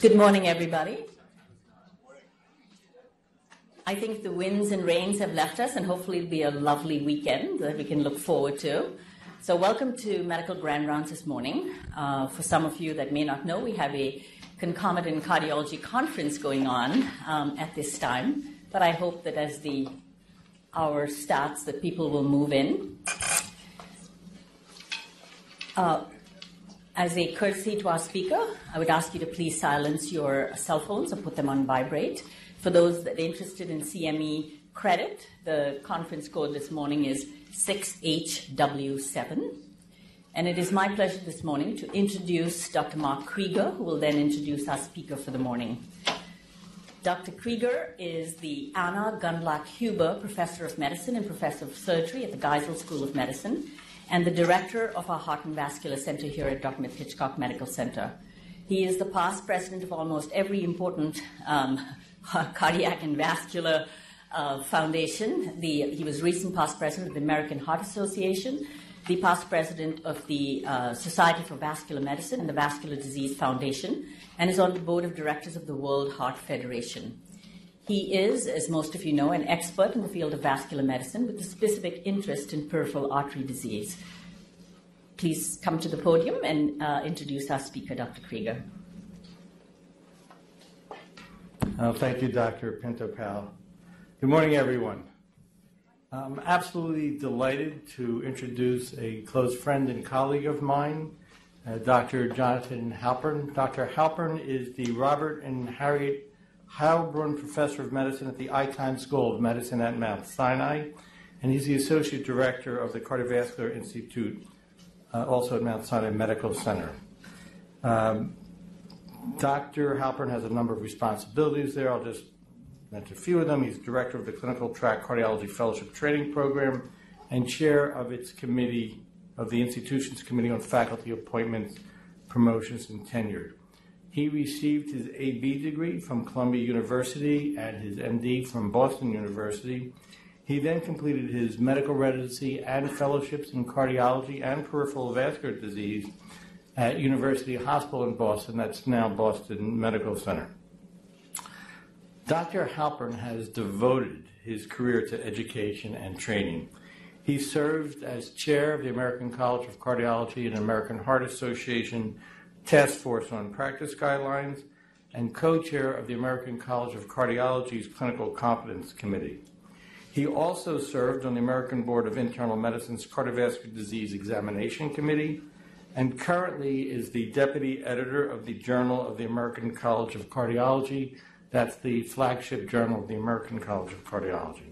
Good morning, everybody. I think the winds and rains have left us, and hopefully it'll be a lovely weekend that we can look forward to. So, welcome to Medical Grand Rounds this morning. Uh, for some of you that may not know, we have a concomitant cardiology conference going on um, at this time. But I hope that as the hour starts, that people will move in. Uh, as a courtesy to our speaker, I would ask you to please silence your cell phones or put them on vibrate. For those that are interested in CME credit, the conference code this morning is 6HW7. And it is my pleasure this morning to introduce Dr. Mark Creager, who will then introduce our speaker for the morning. Dr. Creager is the Anna Gundlach Huber Professor of Medicine and Professor of Surgery at the Geisel School of Medicine and the director of our Heart and Vascular Center here at Dartmouth-Hitchcock Medical Center. He is the past president of almost every important um, cardiac and vascular uh, foundation. The, he was recent past president of the American Heart Association, the past president of the uh, Society for Vascular Medicine and the Vascular Disease Foundation, and is on the board of directors of the World Heart Federation. He is, as most of you know, an expert in the field of vascular medicine with a specific interest in peripheral artery disease. Please come to the podium and uh, introduce our speaker, Dr. Creager. Uh, thank you, Dr. Pinto Pal. Good morning, everyone. I'm absolutely delighted to introduce a close friend and colleague of mine, uh, Dr. Jonathan Halperin. Dr. Halperin is the Robert and Harriet Heilbrunn Professor of Medicine at the Icahn School of Medicine at Mount Sinai, and he's the Associate Director of the Cardiovascular Institute, uh, also at Mount Sinai Medical Center. Um, Dr. Halperin has a number of responsibilities there. I'll just mention a few of them. He's Director of the Clinical Track Cardiology Fellowship Training Program and Chair of its committee, of the institution's Committee on Faculty Appointments, Promotions, and Tenure. He received his AB degree from Columbia University and his MD from Boston University. He then completed his medical residency and fellowships in cardiology and peripheral vascular disease at University Hospital in Boston, that's now Boston Medical Center. Dr. Halperin has devoted his career to education and training. He served as chair of the American College of Cardiology and American Heart Association Task Force on Practice Guidelines, and co chair of the American College of Cardiology's Clinical Competence Committee. He also served on the American Board of Internal Medicine's Cardiovascular Disease Examination Committee and currently is the deputy editor of the Journal of the American College of Cardiology. That's the flagship journal of the American College of Cardiology.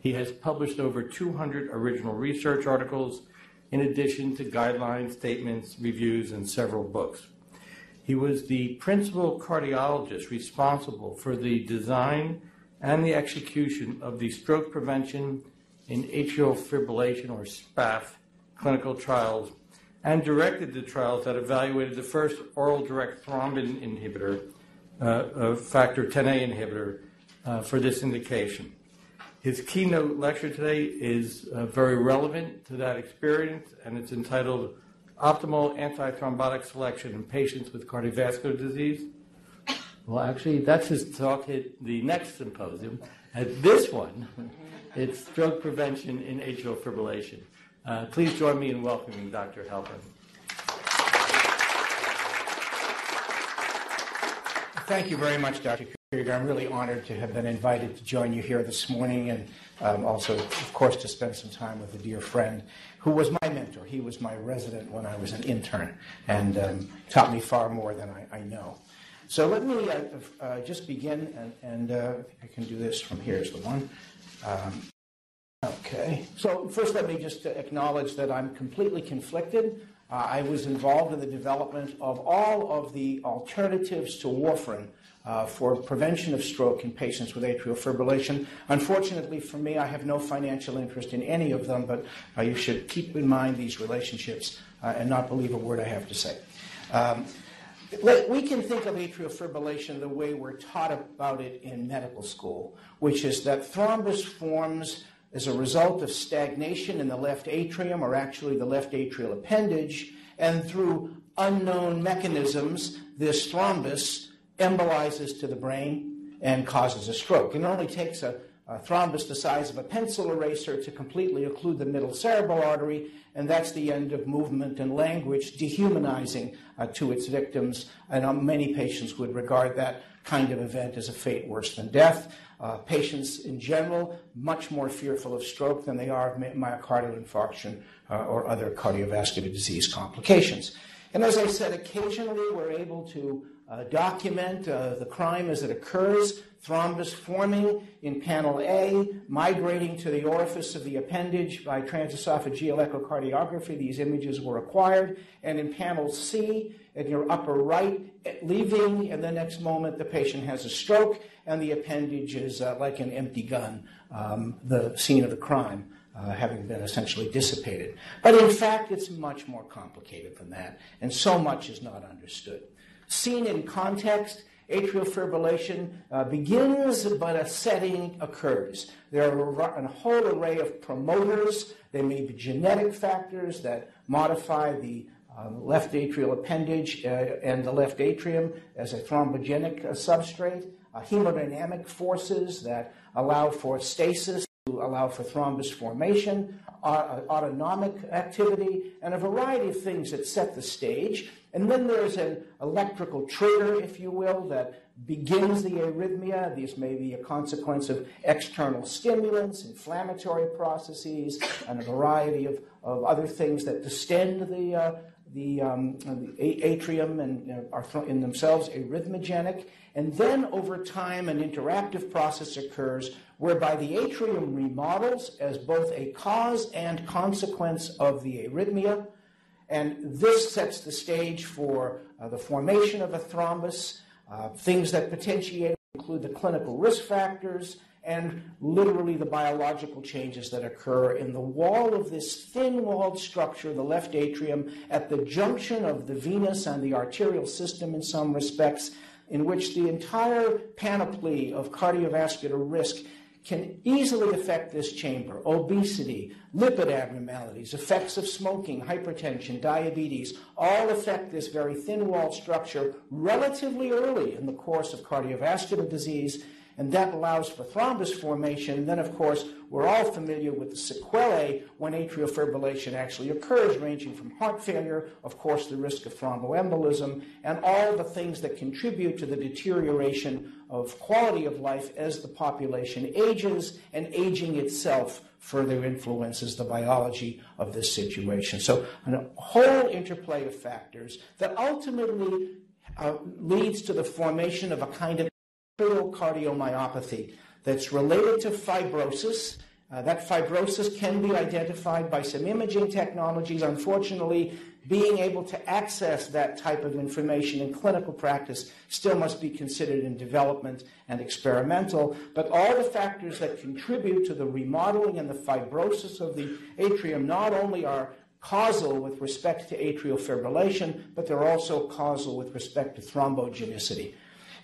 He has published over 200 original research articles in addition to guidelines, statements, reviews, and several books. He was the principal cardiologist responsible for the design and the execution of the stroke prevention in atrial fibrillation, or SPAF, clinical trials, and directed the trials that evaluated the first oral direct thrombin inhibitor, uh, factor 10A inhibitor, uh, for this indication. His keynote lecture today is uh, very relevant to that experience, and it's entitled Optimal Antithrombotic Selection in Patients with Cardiovascular Disease. Well, actually, that's his talk at the next symposium. At this one, it's stroke prevention in atrial fibrillation. Uh, please join me in welcoming Dr. Halperin. Thank you very much, Dr. I'm really honored to have been invited to join you here this morning and um, also, of course, to spend some time with a dear friend who was my mentor. He was my resident when I was an intern and um, taught me far more than I, I know. So let me uh, uh, just begin, and, and uh, I can do this from here is the one. Um, okay. So first, let me just acknowledge that I'm completely conflicted. Uh, I was involved in the development of all of the alternatives to warfarin uh, for prevention of stroke in patients with atrial fibrillation. Unfortunately for me, I have no financial interest in any of them, but uh, you should keep in mind these relationships uh, and not believe a word I have to say. Um, we can think of atrial fibrillation the way we're taught about it in medical school, which is that thrombus forms as a result of stagnation in the left atrium, or actually the left atrial appendage, and through unknown mechanisms, this thrombus embolizes to the brain and causes a stroke. It only takes a, a thrombus the size of a pencil eraser to completely occlude the middle cerebral artery, and that's the end of movement and language, dehumanizing uh, to its victims. And uh, many patients would regard that kind of event as a fate worse than death. Uh, patients in general much more fearful of stroke than they are of myocardial infarction uh, or other cardiovascular disease complications. And as I said, occasionally we're able to uh, document uh, the crime as it occurs, thrombus forming in panel A, migrating to the orifice of the appendage by transesophageal echocardiography. These images were acquired. And in panel C, in your upper right, leaving, and the next moment the patient has a stroke, and the appendage is uh, like an empty gun, um, the scene of the crime. Uh, having been essentially dissipated. But in fact, it's much more complicated than that, and so much is not understood. Seen in context, atrial fibrillation uh, begins, but a setting occurs. There are a whole array of promoters. There may be genetic factors that modify the um, left atrial appendage uh, and the left atrium as a thrombogenic uh, substrate, uh, hemodynamic forces that allow for stasis to allow for thrombus formation, autonomic activity, and a variety of things that set the stage. And then there's an electrical trigger, if you will, that begins the arrhythmia. These may be a consequence of external stimulants, inflammatory processes, and a variety of, of other things that distend the, uh, the, um, the, atrium and you know, are in themselves arrhythmogenic. And then over time, an interactive process occurs whereby the atrium remodels as both a cause and consequence of the arrhythmia. And this sets the stage for uh, the formation of a thrombus. Uh, things that potentiate include the clinical risk factors and literally the biological changes that occur in the wall of this thin walled structure, the left atrium, at the junction of the venous and the arterial system in some respects, in which the entire panoply of cardiovascular risk can easily affect this chamber. Obesity, lipid abnormalities, effects of smoking, hypertension, diabetes, all affect this very thin walled structure relatively early in the course of cardiovascular disease and that allows for thrombus formation. And then, of course, we're all familiar with the sequelae when atrial fibrillation actually occurs, ranging from heart failure, of course, the risk of thromboembolism, and all the things that contribute to the deterioration of quality of life as the population ages, and aging itself further influences the biology of this situation. So, a whole interplay of factors that ultimately uh, leads to the formation of a kind of cardiomyopathy that's related to fibrosis. Uh, that fibrosis can be identified by some imaging technologies. Unfortunately, being able to access that type of information in clinical practice still must be considered in development and experimental. But all the factors that contribute to the remodeling and the fibrosis of the atrium not only are causal with respect to atrial fibrillation, but they're also causal with respect to thrombogenicity.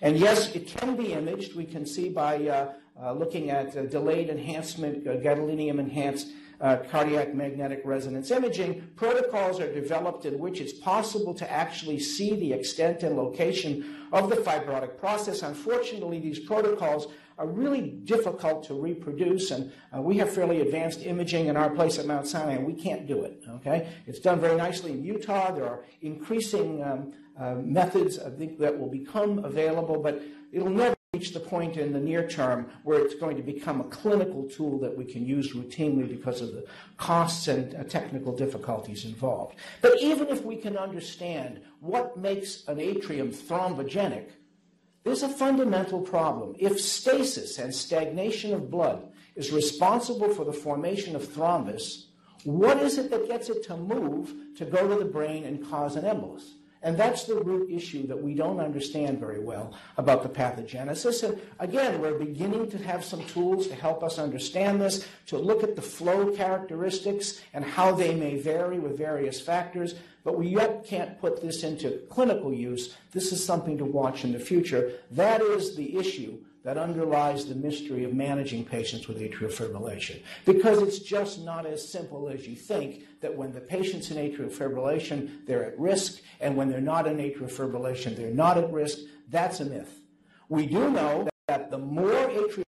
And yes, it can be imaged. We can see by uh, uh, looking at uh, delayed enhancement, gadolinium enhanced uh, cardiac magnetic resonance imaging, protocols are developed in which it's possible to actually see the extent and location of the fibrotic process. Unfortunately, these protocols are really difficult to reproduce, and uh, we have fairly advanced imaging in our place at Mount Sinai, and we can't do it. Okay, it's done very nicely in Utah. There are increasing um, uh, methods I think that will become available, but it'll never reach the point in the near term where it's going to become a clinical tool that we can use routinely because of the costs and uh, technical difficulties involved. But even if we can understand what makes an atrium thrombogenic, there's a fundamental problem. If stasis and stagnation of blood is responsible for the formation of thrombus, what is it that gets it to move to go to the brain and cause an embolus? And that's the root issue that we don't understand very well about the pathogenesis. And again, we're beginning to have some tools to help us understand this, to look at the flow characteristics and how they may vary with various factors. But we yet can't put this into clinical use. This is something to watch in the future. That is the issue that underlies the mystery of managing patients with atrial fibrillation. Because it's just not as simple as you think that when the patient's in atrial fibrillation, they're at risk, and when they're not in atrial fibrillation, they're not at risk. That's a myth. We do know that the more atrial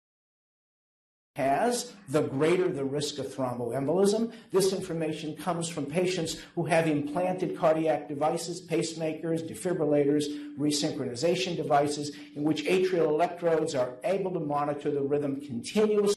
has, the greater the risk of thromboembolism. This information comes from patients who have implanted cardiac devices, pacemakers, defibrillators, resynchronization devices, in which atrial electrodes are able to monitor the rhythm continuously.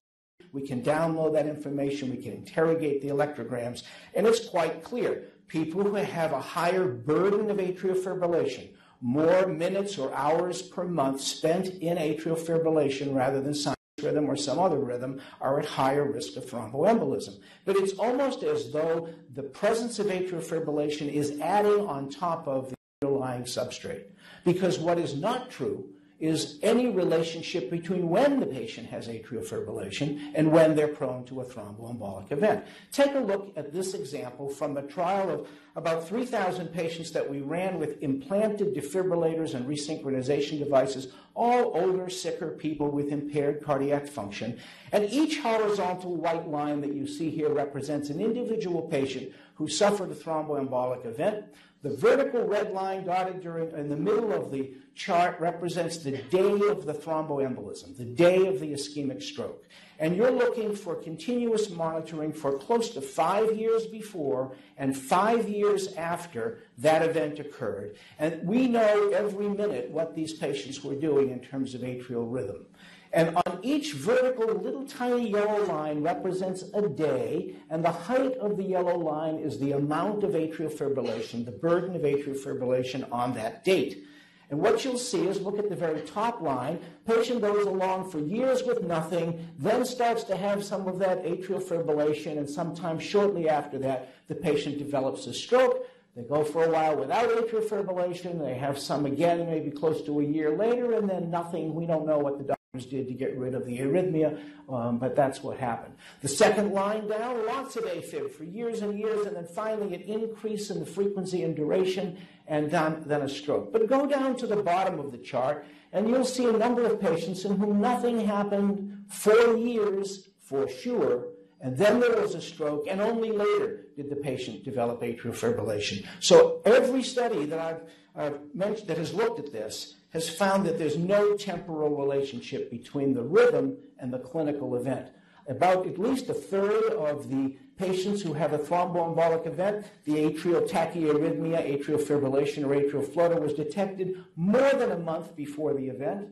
We can download that information, we can interrogate the electrograms, and it's quite clear. People who have a higher burden of atrial fibrillation, more minutes or hours per month spent in atrial fibrillation rather than rhythm or some other rhythm are at higher risk of thromboembolism. But it's almost as though the presence of atrial fibrillation is adding on top of the underlying substrate. Because what is not true is any relationship between when the patient has atrial fibrillation and when they're prone to a thromboembolic event. Take a look at this example from a trial of about 3,000 patients that we ran with implanted defibrillators and resynchronization devices, all older, sicker people with impaired cardiac function. And each horizontal white line that you see here represents an individual patient who suffered a thromboembolic event. The vertical red line dotted during, in the middle of the chart represents the day of the thromboembolism, the day of the ischemic stroke. And you're looking for continuous monitoring for close to five years before and five years after that event occurred. And we know every minute what these patients were doing in terms of atrial rhythm. And on each vertical little tiny yellow line represents a day, and the height of the yellow line is the amount of atrial fibrillation, the burden of atrial fibrillation on that date. And what you'll see is look at the very top line. Patient goes along for years with nothing, then starts to have some of that atrial fibrillation, and sometime shortly after that, the patient develops a stroke. They go for a while without atrial fibrillation. They have some again, maybe close to a year later, and then nothing. We don't know what the did to get rid of the arrhythmia, um, but that's what happened. The second line down, lots of AFib for years and years, and then finally an increase in the frequency and duration, and then, then a stroke. But go down to the bottom of the chart, and you'll see a number of patients in whom nothing happened for years for sure, and then there was a stroke, and only later did the patient develop atrial fibrillation. So every study that I've, I've mentioned that has looked at this has found that there's no temporal relationship between the rhythm and the clinical event. About at least a third of the patients who have a thromboembolic event, the atrial tachyarrhythmia, atrial fibrillation, or atrial flutter was detected more than a month before the event.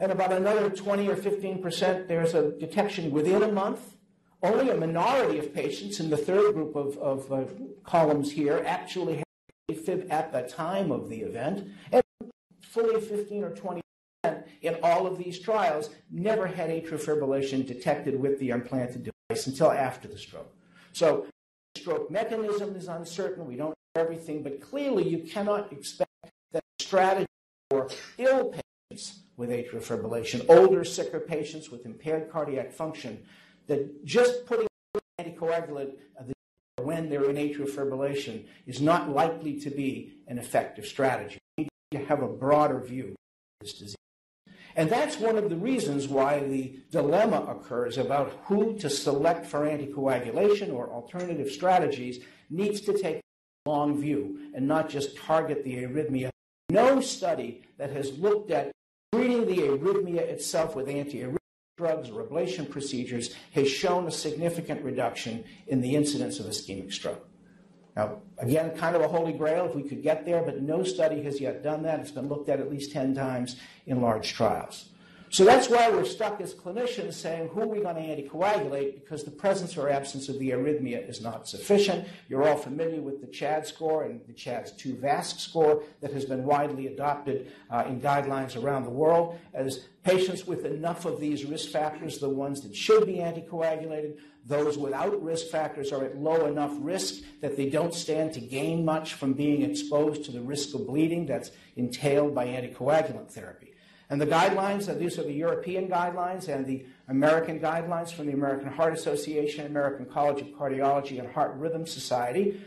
And about another 20 or 15 percent, there's a detection within a month. Only a minority of patients in the third group of, of uh, columns here actually had AFib at the time of the event. And fully 15 or 20% in all of these trials never had atrial fibrillation detected with the implanted device until after the stroke. So the stroke mechanism is uncertain. We don't know everything, but clearly you cannot expect that strategy for ill patients with atrial fibrillation, older, sicker patients with impaired cardiac function, that just putting anticoagulant when they're in atrial fibrillation is not likely to be an effective strategy to have a broader view of this disease. And that's one of the reasons why the dilemma occurs about who to select for anticoagulation or alternative strategies needs to take a long view and not just target the arrhythmia. No study that has looked at treating the arrhythmia itself with antiarrhythmic drugs or ablation procedures has shown a significant reduction in the incidence of ischemic stroke. Now, again, kind of a holy grail if we could get there, but no study has yet done that. It's been looked at at least 10 times in large trials. So that's why we're stuck as clinicians saying, who are we going to anticoagulate? Because the presence or absence of the arrhythmia is not sufficient. You're all familiar with the CHAD score and the CHADS 2 VASC score that has been widely adopted uh, in guidelines around the world as patients with enough of these risk factors, the ones that should be anticoagulated, those without risk factors are at low enough risk that they don't stand to gain much from being exposed to the risk of bleeding that's entailed by anticoagulant therapy. And the guidelines, these are the European guidelines and the American guidelines from the American Heart Association, American College of Cardiology, and Heart Rhythm Society.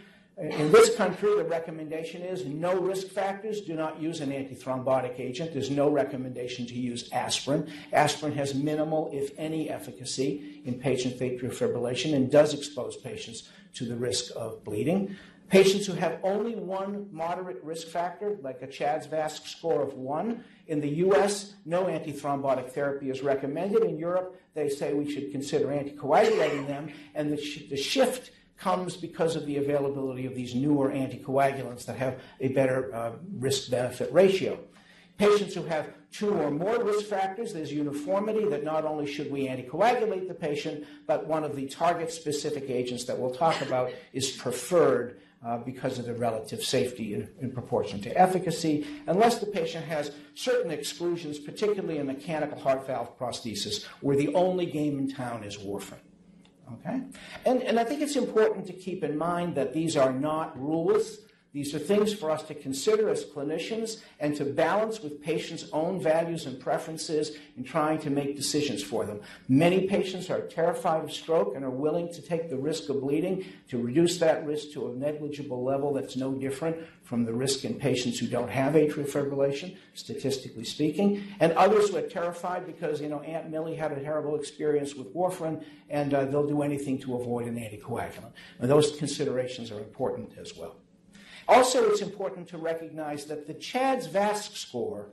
In this country, the recommendation is no risk factors. Do not use an antithrombotic agent. There's no recommendation to use aspirin. Aspirin has minimal, if any, efficacy in patient atrial fibrillation and does expose patients to the risk of bleeding. Patients who have only one moderate risk factor, like a CHADS VASc score of one, in the US, no antithrombotic therapy is recommended. In Europe, they say we should consider anticoagulating them, and the, sh- the shift comes because of the availability of these newer anticoagulants that have a better uh, risk benefit ratio. Patients who have two or more risk factors, there's uniformity that not only should we anticoagulate the patient, but one of the target specific agents that we'll talk about is preferred uh, because of the relative safety in, in, proportion to efficacy, unless the patient has certain exclusions, particularly in mechanical heart valve prosthesis, where the only game in town is warfarin. Okay? And, and I think it's important to keep in mind that these are not rules. These are things for us to consider as clinicians and to balance with patients' own values and preferences in trying to make decisions for them. Many patients are terrified of stroke and are willing to take the risk of bleeding to reduce that risk to a negligible level that's no different from the risk in patients who don't have atrial fibrillation, statistically speaking. And others who are terrified because, you know, Aunt Millie had a terrible experience with warfarin and uh, they'll do anything to avoid an anticoagulant. And those considerations are important as well. Also, it's important to recognize that the CHADS VASc score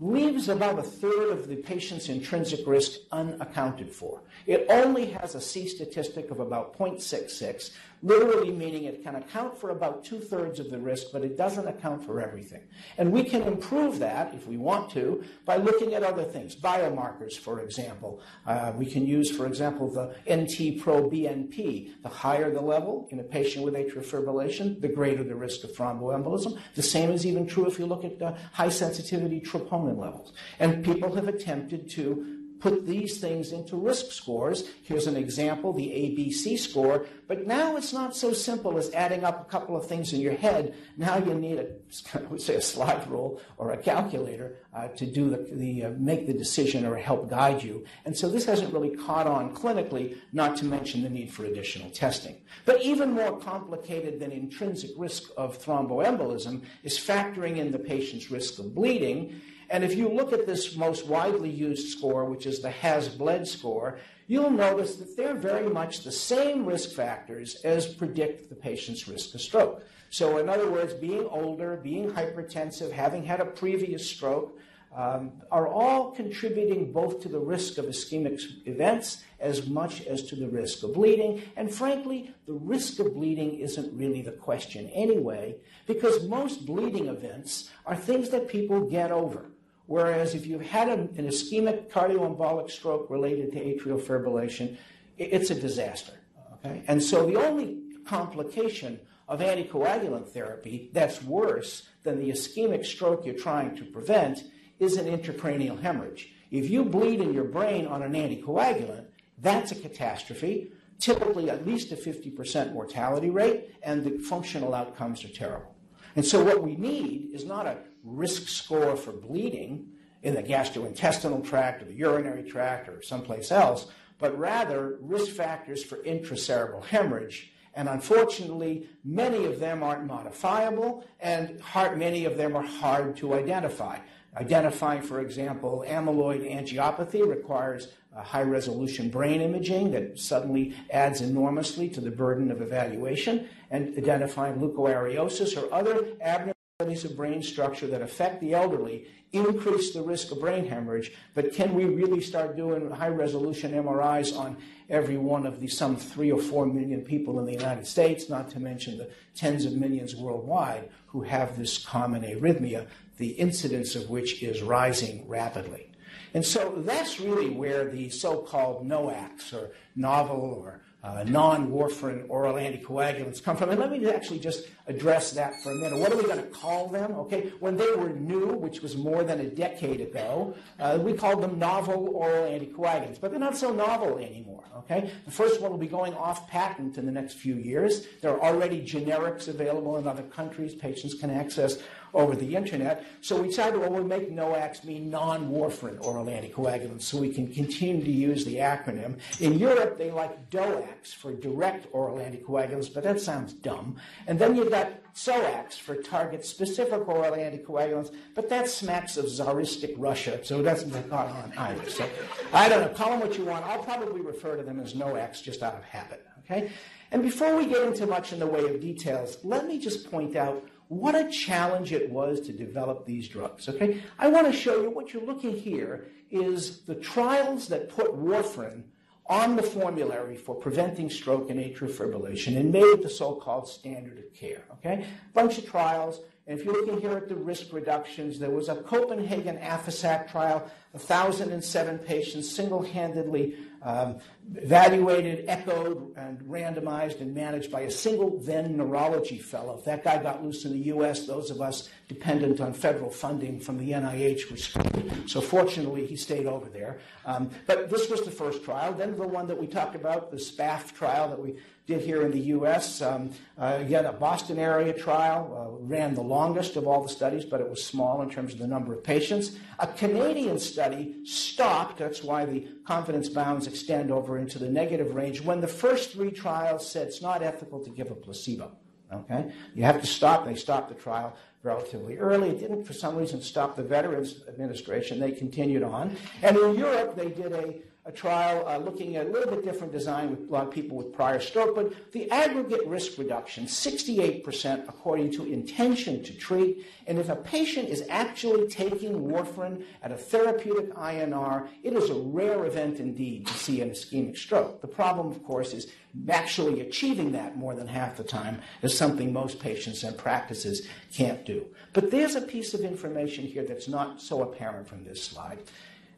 leaves about a third of the patient's intrinsic risk unaccounted for. It only has a C statistic of about 0.66, literally meaning it can account for about two thirds of the risk, but it doesn't account for everything. And we can improve that, if we want to, by looking at other things, biomarkers, for example. Uh, we can use, for example, the NT pro BNP. The higher the level in a patient with atrial fibrillation, the greater the risk of thromboembolism. The same is even true if you look at uh, high sensitivity troponin levels. And people have attempted to put these things into risk scores. Here's an example, the ABC score. But now it's not so simple as adding up a couple of things in your head. Now you need a, I would say, a slide rule or a calculator uh, to do the, the uh, make the decision or help guide you. And so this hasn't really caught on clinically, not to mention the need for additional testing. But even more complicated than intrinsic risk of thromboembolism is factoring in the patient's risk of bleeding and if you look at this most widely used score, which is the HAS-BLED score, you'll notice that they're very much the same risk factors as predict the patient's risk of stroke. So, in other words, being older, being hypertensive, having had a previous stroke, um, are all contributing both to the risk of ischemic events as much as to the risk of bleeding. And frankly, the risk of bleeding isn't really the question anyway, because most bleeding events are things that people get over. Whereas if you've had an ischemic cardioembolic stroke related to atrial fibrillation, it's a disaster. Okay? And so the only complication of anticoagulant therapy that's worse than the ischemic stroke you're trying to prevent is an intracranial hemorrhage. If you bleed in your brain on an anticoagulant, that's a catastrophe, typically at least a 50% mortality rate, and the functional outcomes are terrible. And so what we need is not a risk score for bleeding in the gastrointestinal tract or the urinary tract or someplace else, but rather risk factors for intracerebral hemorrhage. And unfortunately, many of them aren't modifiable, and hard, many of them are hard to identify. Identifying, for example, amyloid angiopathy requires high resolution brain imaging that suddenly adds enormously to the burden of evaluation, and identifying leukoaraiosis or other abnormalities of brain structure that affect the elderly increase the risk of brain hemorrhage, but can we really start doing high resolution MRIs on every one of the some three or four million people in the United States, not to mention the tens of millions worldwide who have this common arrhythmia, the incidence of which is rising rapidly. And so that's really where the so called NOACs or novel or uh, non-warfarin oral anticoagulants come from. And let me actually just address that for a minute. What are we going to call them? Okay, when they were new, which was more than a decade ago, uh, we called them novel oral anticoagulants, but they're not so novel anymore. Okay, the first one will be going off patent in the next few years. There are already generics available in other countries. Patients can access over the internet. So we decided, well, we'll make NOACs mean non-warfarin oral anticoagulants so we can continue to use the acronym. In Europe, they like DOACs for direct oral anticoagulants, but that sounds dumb. And then you've got SOACs for target-specific oral anticoagulants, but that smacks of Tsaristic Russia, so it doesn't caught on either. So I don't know. Call them what you want. I'll probably refer to them as NOACs just out of habit. Okay? And before we get into much in the way of details, let me just point out what a challenge it was to develop these drugs. Okay, I want to show you what you're looking here is the trials that put warfarin on the formulary for preventing stroke and atrial fibrillation and made the so-called standard of care. Okay, bunch of trials. And if you're looking here at the risk reductions, there was a Copenhagen AFASAK trial, 1,007 patients single-handedly um, evaluated, echoed, and randomized and managed by a single then neurology fellow. If that guy got loose in the U.S., those of us dependent on federal funding from the NIH were screwed. So fortunately, he stayed over there. Um, but this was the first trial. Then the one that we talked about, the SPAF trial that we did here in the U.S. Um, uh, again, a Boston area trial uh, ran the longest of all the studies, but it was small in terms of the number of patients. A Canadian study stopped. That's why the confidence bounds extend over into the negative range when the first three trials said it's not ethical to give a placebo. Okay, you have to stop. They stopped the trial relatively early. It didn't, for some reason, stop the Veterans Administration. They continued on, and in Europe they did a a trial uh, looking at a little bit different design with of people with prior stroke, but the aggregate risk reduction, 68% according to intention to treat. And if a patient is actually taking warfarin at a therapeutic INR, it is a rare event indeed to see an ischemic stroke. The problem, of course, is actually achieving that more than half the time is something most patients and practices can't do. But there's a piece of information here that's not so apparent from this slide.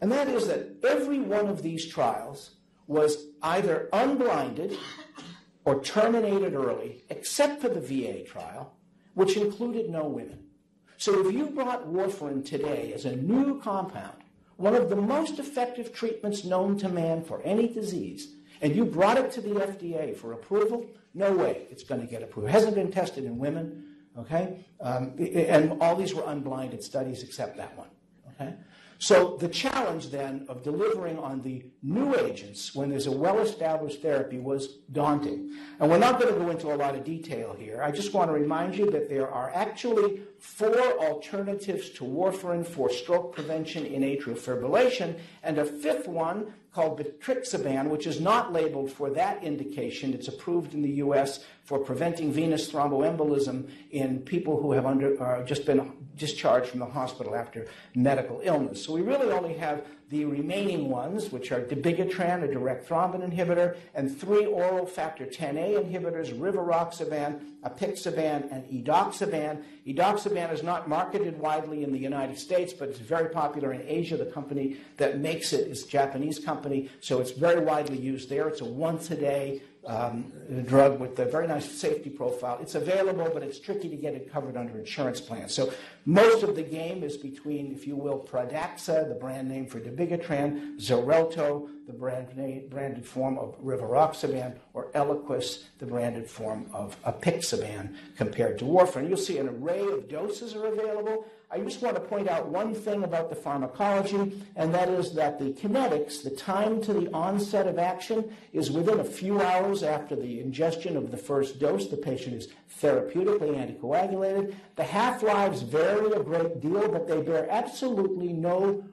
And that is that every one of these trials was either unblinded or terminated early, except for the VA trial, which included no women. So if you brought warfarin today as a new compound, one of the most effective treatments known to man for any disease, and you brought it to the FDA for approval, no way it's going to get approved. It hasn't been tested in women, okay? Um, and all these were unblinded studies except that one, okay? So the challenge then of delivering on the new agents when there's a well-established therapy was daunting. And we're not going to go into a lot of detail here. I just want to remind you that there are actually four alternatives to warfarin for stroke prevention in atrial fibrillation, and a fifth one called Betrixaban, which is not labeled for that indication. It's approved in the U.S. for preventing venous thromboembolism in people who have under, uh, just been discharged from the hospital after medical illness. So we really only have the remaining ones, which are dabigatran, a direct thrombin inhibitor, and three oral factor 10A inhibitors, rivaroxaban, apixaban, and edoxaban. Edoxaban is not marketed widely in the United States, but it's very popular in Asia. The company that makes it is a Japanese company, so it's very widely used there. It's a once a day um, drug with a very nice safety profile. It's available, but it's tricky to get it covered under insurance plans. So most of the game is between, if you will, Pradaxa, the brand name for dabigatran, Xarelto, the brand name, branded form of rivaroxaban, or Eliquis, the branded form of apixaban, compared to warfarin. You'll see an array of doses are available. I just want to point out one thing about the pharmacology, and that is that the kinetics, the time to the onset of action, is within a few hours after the ingestion of the first dose. The patient is therapeutically anticoagulated. The half-lives vary a great deal, but they bear absolutely no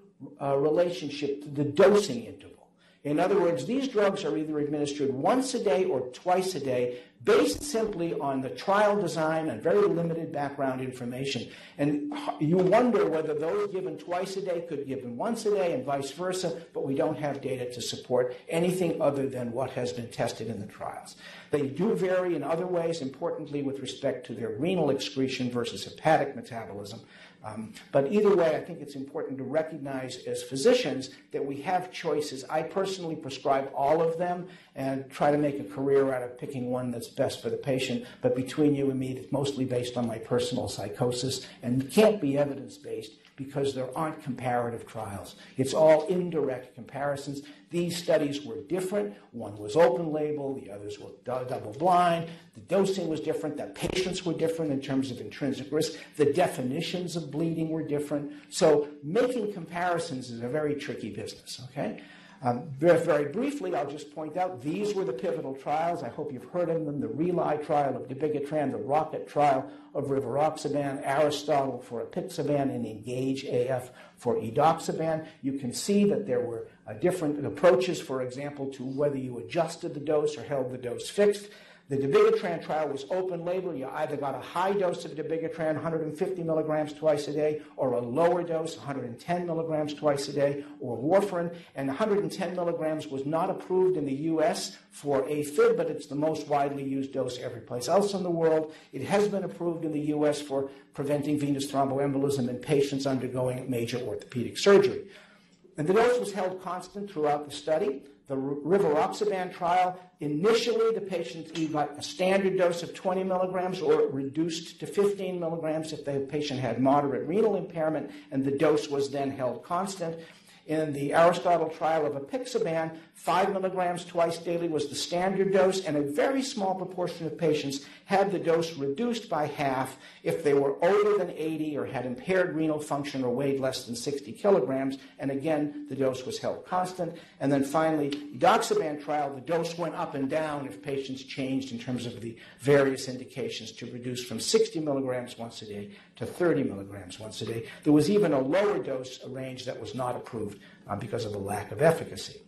uh, relationship to the dosing interval. In other words, these drugs are either administered once a day or twice a day based simply on the trial design and very limited background information. And you wonder whether those given twice a day could be given once a day and vice versa, but we don't have data to support anything other than what has been tested in the trials. They do vary in other ways, importantly with respect to their renal excretion versus hepatic metabolism. Um, but either way, I think it's important to recognize as physicians that we have choices. I personally prescribe all of them and try to make a career out of picking one that's best for the patient. But between you and me, it's mostly based on my personal psychosis and can't be evidence based because there aren't comparative trials. It's all indirect comparisons. These studies were different. One was open label, the others were double blind. The dosing was different. The patients were different in terms of intrinsic risk. The definitions of bleeding were different. So making comparisons is a very tricky business, okay? Um, very, very, briefly, I'll just point out these were the pivotal trials. I hope you've heard of them. The RELY trial of dabigatran, the ROCKET trial of rivaroxaban, Aristotle for apixaban, and Engage AF for edoxaban. You can see that there were uh, different approaches, for example, to whether you adjusted the dose or held the dose fixed. The dabigatran trial was open label. You either got a high dose of dabigatran, 150 milligrams twice a day, or a lower dose, 110 milligrams twice a day, or warfarin. And 110 milligrams was not approved in the U.S. for AFib, but it's the most widely used dose every place else in the world. It has been approved in the U.S. for preventing venous thromboembolism in patients undergoing major orthopedic surgery. And the dose was held constant throughout the study. The rivaroxaban trial, initially the patients got a standard dose of 20 milligrams or reduced to 15 milligrams if the patient had moderate renal impairment, and the dose was then held constant. In the Aristotle trial of apixaban, 5 milligrams twice daily was the standard dose, and a very small proportion of patients had the dose reduced by half if they were older than 80 or had impaired renal function or weighed less than 60 kilograms. And again, the dose was held constant. And then finally, edoxaban trial, the dose went up and down if patients changed in terms of the various indications to reduce from 60 milligrams once a day to 30 milligrams once a day. There was even a lower dose range that was not approved uh, because of the lack of efficacy.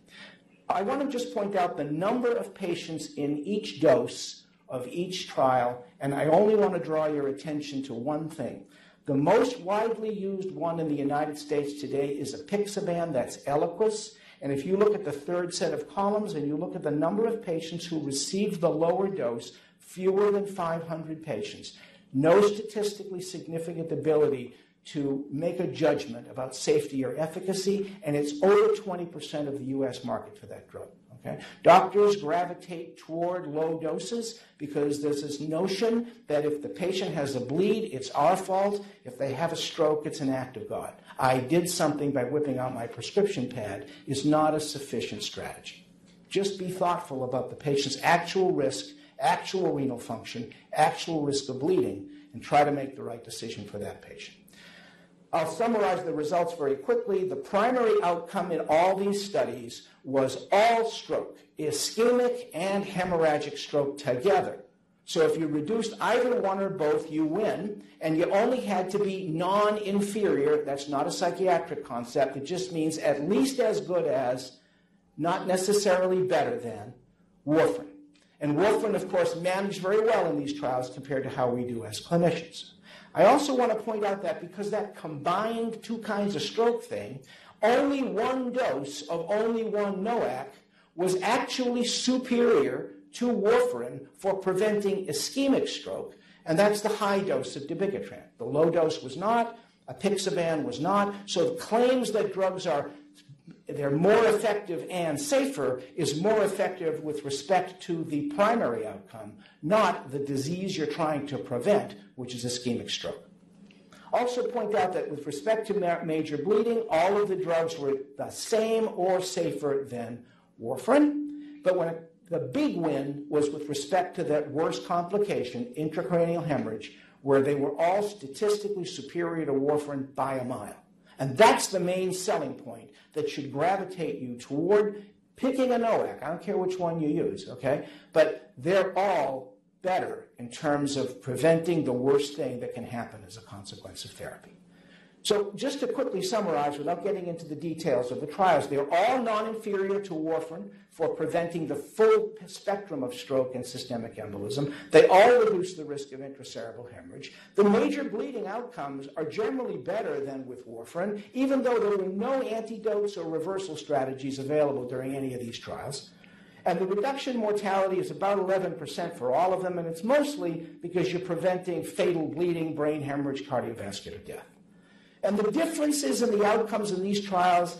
I want to just point out the number of patients in each dose of each trial, and I only want to draw your attention to one thing. The most widely used one in the United States today is apixaban, that's Eliquis. And if you look at the third set of columns and you look at the number of patients who received the lower dose, fewer than 500 patients. No statistically significant ability to make a judgment about safety or efficacy, and it's over 20% of the US market for that drug. Okay? Doctors gravitate toward low doses because there's this notion that if the patient has a bleed, it's our fault. If they have a stroke, it's an act of God. I did something by whipping out my prescription pad is not a sufficient strategy. Just be thoughtful about the patient's actual risk, actual renal function, actual risk of bleeding, and try to make the right decision for that patient. I'll summarize the results very quickly. The primary outcome in all these studies was all stroke, ischemic and hemorrhagic stroke together. So if you reduced either one or both, you win, and you only had to be non inferior. That's not a psychiatric concept. It just means at least as good as, not necessarily better than, warfarin. And warfarin, of course, managed very well in these trials compared to how we do as clinicians. I also want to point out that because that combined two kinds of stroke thing, only one dose of only one NOAC was actually superior to warfarin for preventing ischemic stroke, and that's the high dose of dabigatran. The low dose was not, apixaban was not. So the claims that drugs are they're more effective and safer is more effective with respect to the primary outcome, not the disease you're trying to prevent, which is ischemic stroke. Also point out that with respect to major bleeding, all of the drugs were the same or safer than warfarin, but when it, the big win was with respect to that worst complication, intracranial hemorrhage, where they were all statistically superior to warfarin by a mile. And that's the main selling point that should gravitate you toward picking a NOAC. I don't care which one you use, okay? But they're all better in terms of preventing the worst thing that can happen as a consequence of therapy. So, just to quickly summarize, without getting into the details of the trials, they're all non inferior to warfarin for preventing the full spectrum of stroke and systemic embolism. They all reduce the risk of intracerebral hemorrhage. The major bleeding outcomes are generally better than with warfarin, even though there were no antidotes or reversal strategies available during any of these trials. And the reduction in mortality is about 11% for all of them, and it's mostly because you're preventing fatal bleeding, brain hemorrhage, cardiovascular death. And the differences in the outcomes in these trials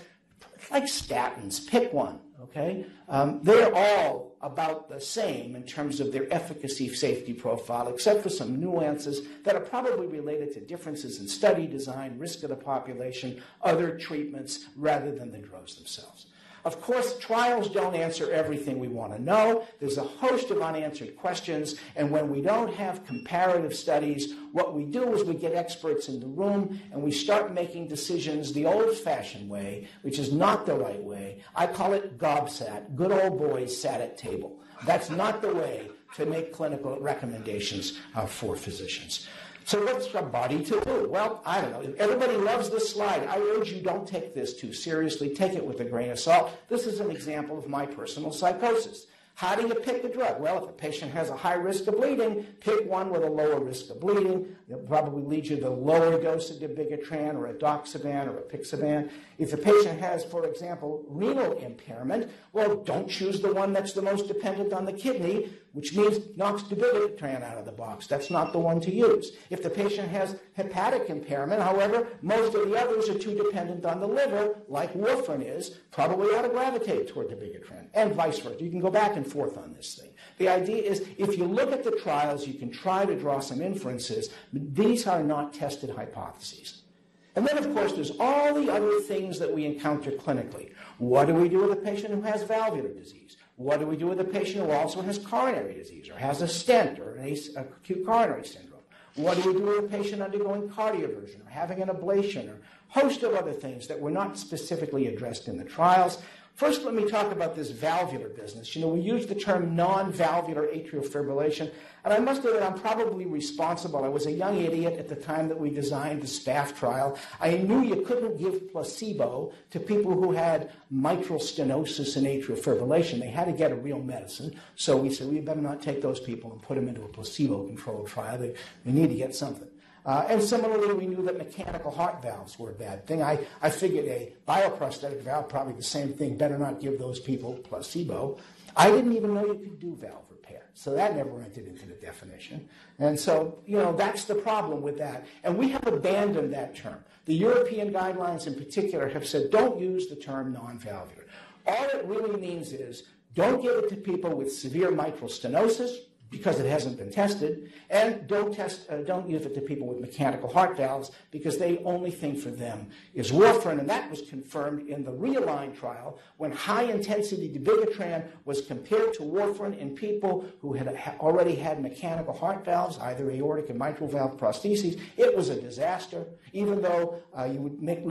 like statins, pick one, okay? Um, they're all about the same in terms of their efficacy safety profile, except for some nuances that are probably related to differences in study design, risk of the population, other treatments, rather than the drugs themselves. Of course, trials don't answer everything we want to know. There's a host of unanswered questions, and when we don't have comparative studies, what we do is we get experts in the room and we start making decisions the old fashioned way, which is not the right way. I call it GOBSAT, good old boys sat at table. That's not the way to make clinical recommendations uh, for physicians. So what's a body to do? Well, I don't know. Everybody loves this slide. I urge you don't take this too seriously. Take it with a grain of salt. This is an example of my personal psychosis. How do you pick a drug? Well, if a patient has a high risk of bleeding, pick one with a lower risk of bleeding. It'll probably lead you to the lower dose of dabigatran or edoxaban or a apixaban. If the patient has, for example, renal impairment, well, don't choose the one that's the most dependent on the kidney, which means knocks dabigatran out of the box. That's not the one to use. If the patient has hepatic impairment, however, most of the others are too dependent on the liver, like warfarin is, probably ought to gravitate toward dabigatran, and vice versa. You can go back and forth on this thing. The idea is if you look at the trials, you can try to draw some inferences, but these are not tested hypotheses. And then, of course, there's all the other things that we encounter clinically. What do we do with a patient who has valvular disease? What do we do with a patient who also has coronary disease or has a stent or an acute coronary syndrome? What do we do with a patient undergoing cardioversion or having an ablation or a host of other things that were not specifically addressed in the trials? First, let me talk about this valvular business. You know, we use the term non-valvular atrial fibrillation, and I must admit I'm probably responsible. I was a young idiot at the time that we designed the SPAF trial. I knew you couldn't give placebo to people who had mitral stenosis and atrial fibrillation. They had to get a real medicine. So we said, we better not take those people and put them into a placebo-controlled trial. They, they need to get something. Uh, and similarly, we knew that mechanical heart valves were a bad thing. I, I figured a bioprosthetic valve, probably the same thing, better not give those people placebo. I didn't even know you could do valve repair. So that never entered into the definition. And so, you know, that's the problem with that. And we have abandoned that term. The European guidelines in particular have said don't use the term non-valvular. All it really means is don't give it to people with severe mitral stenosis, because it hasn't been tested, and don't test, uh, don't give it to people with mechanical heart valves because the only thing for them is warfarin, and that was confirmed in the Realign trial when high-intensity dabigatran was compared to warfarin in people who had already had mechanical heart valves, either aortic and mitral valve prostheses. It was a disaster, even though uh, you would make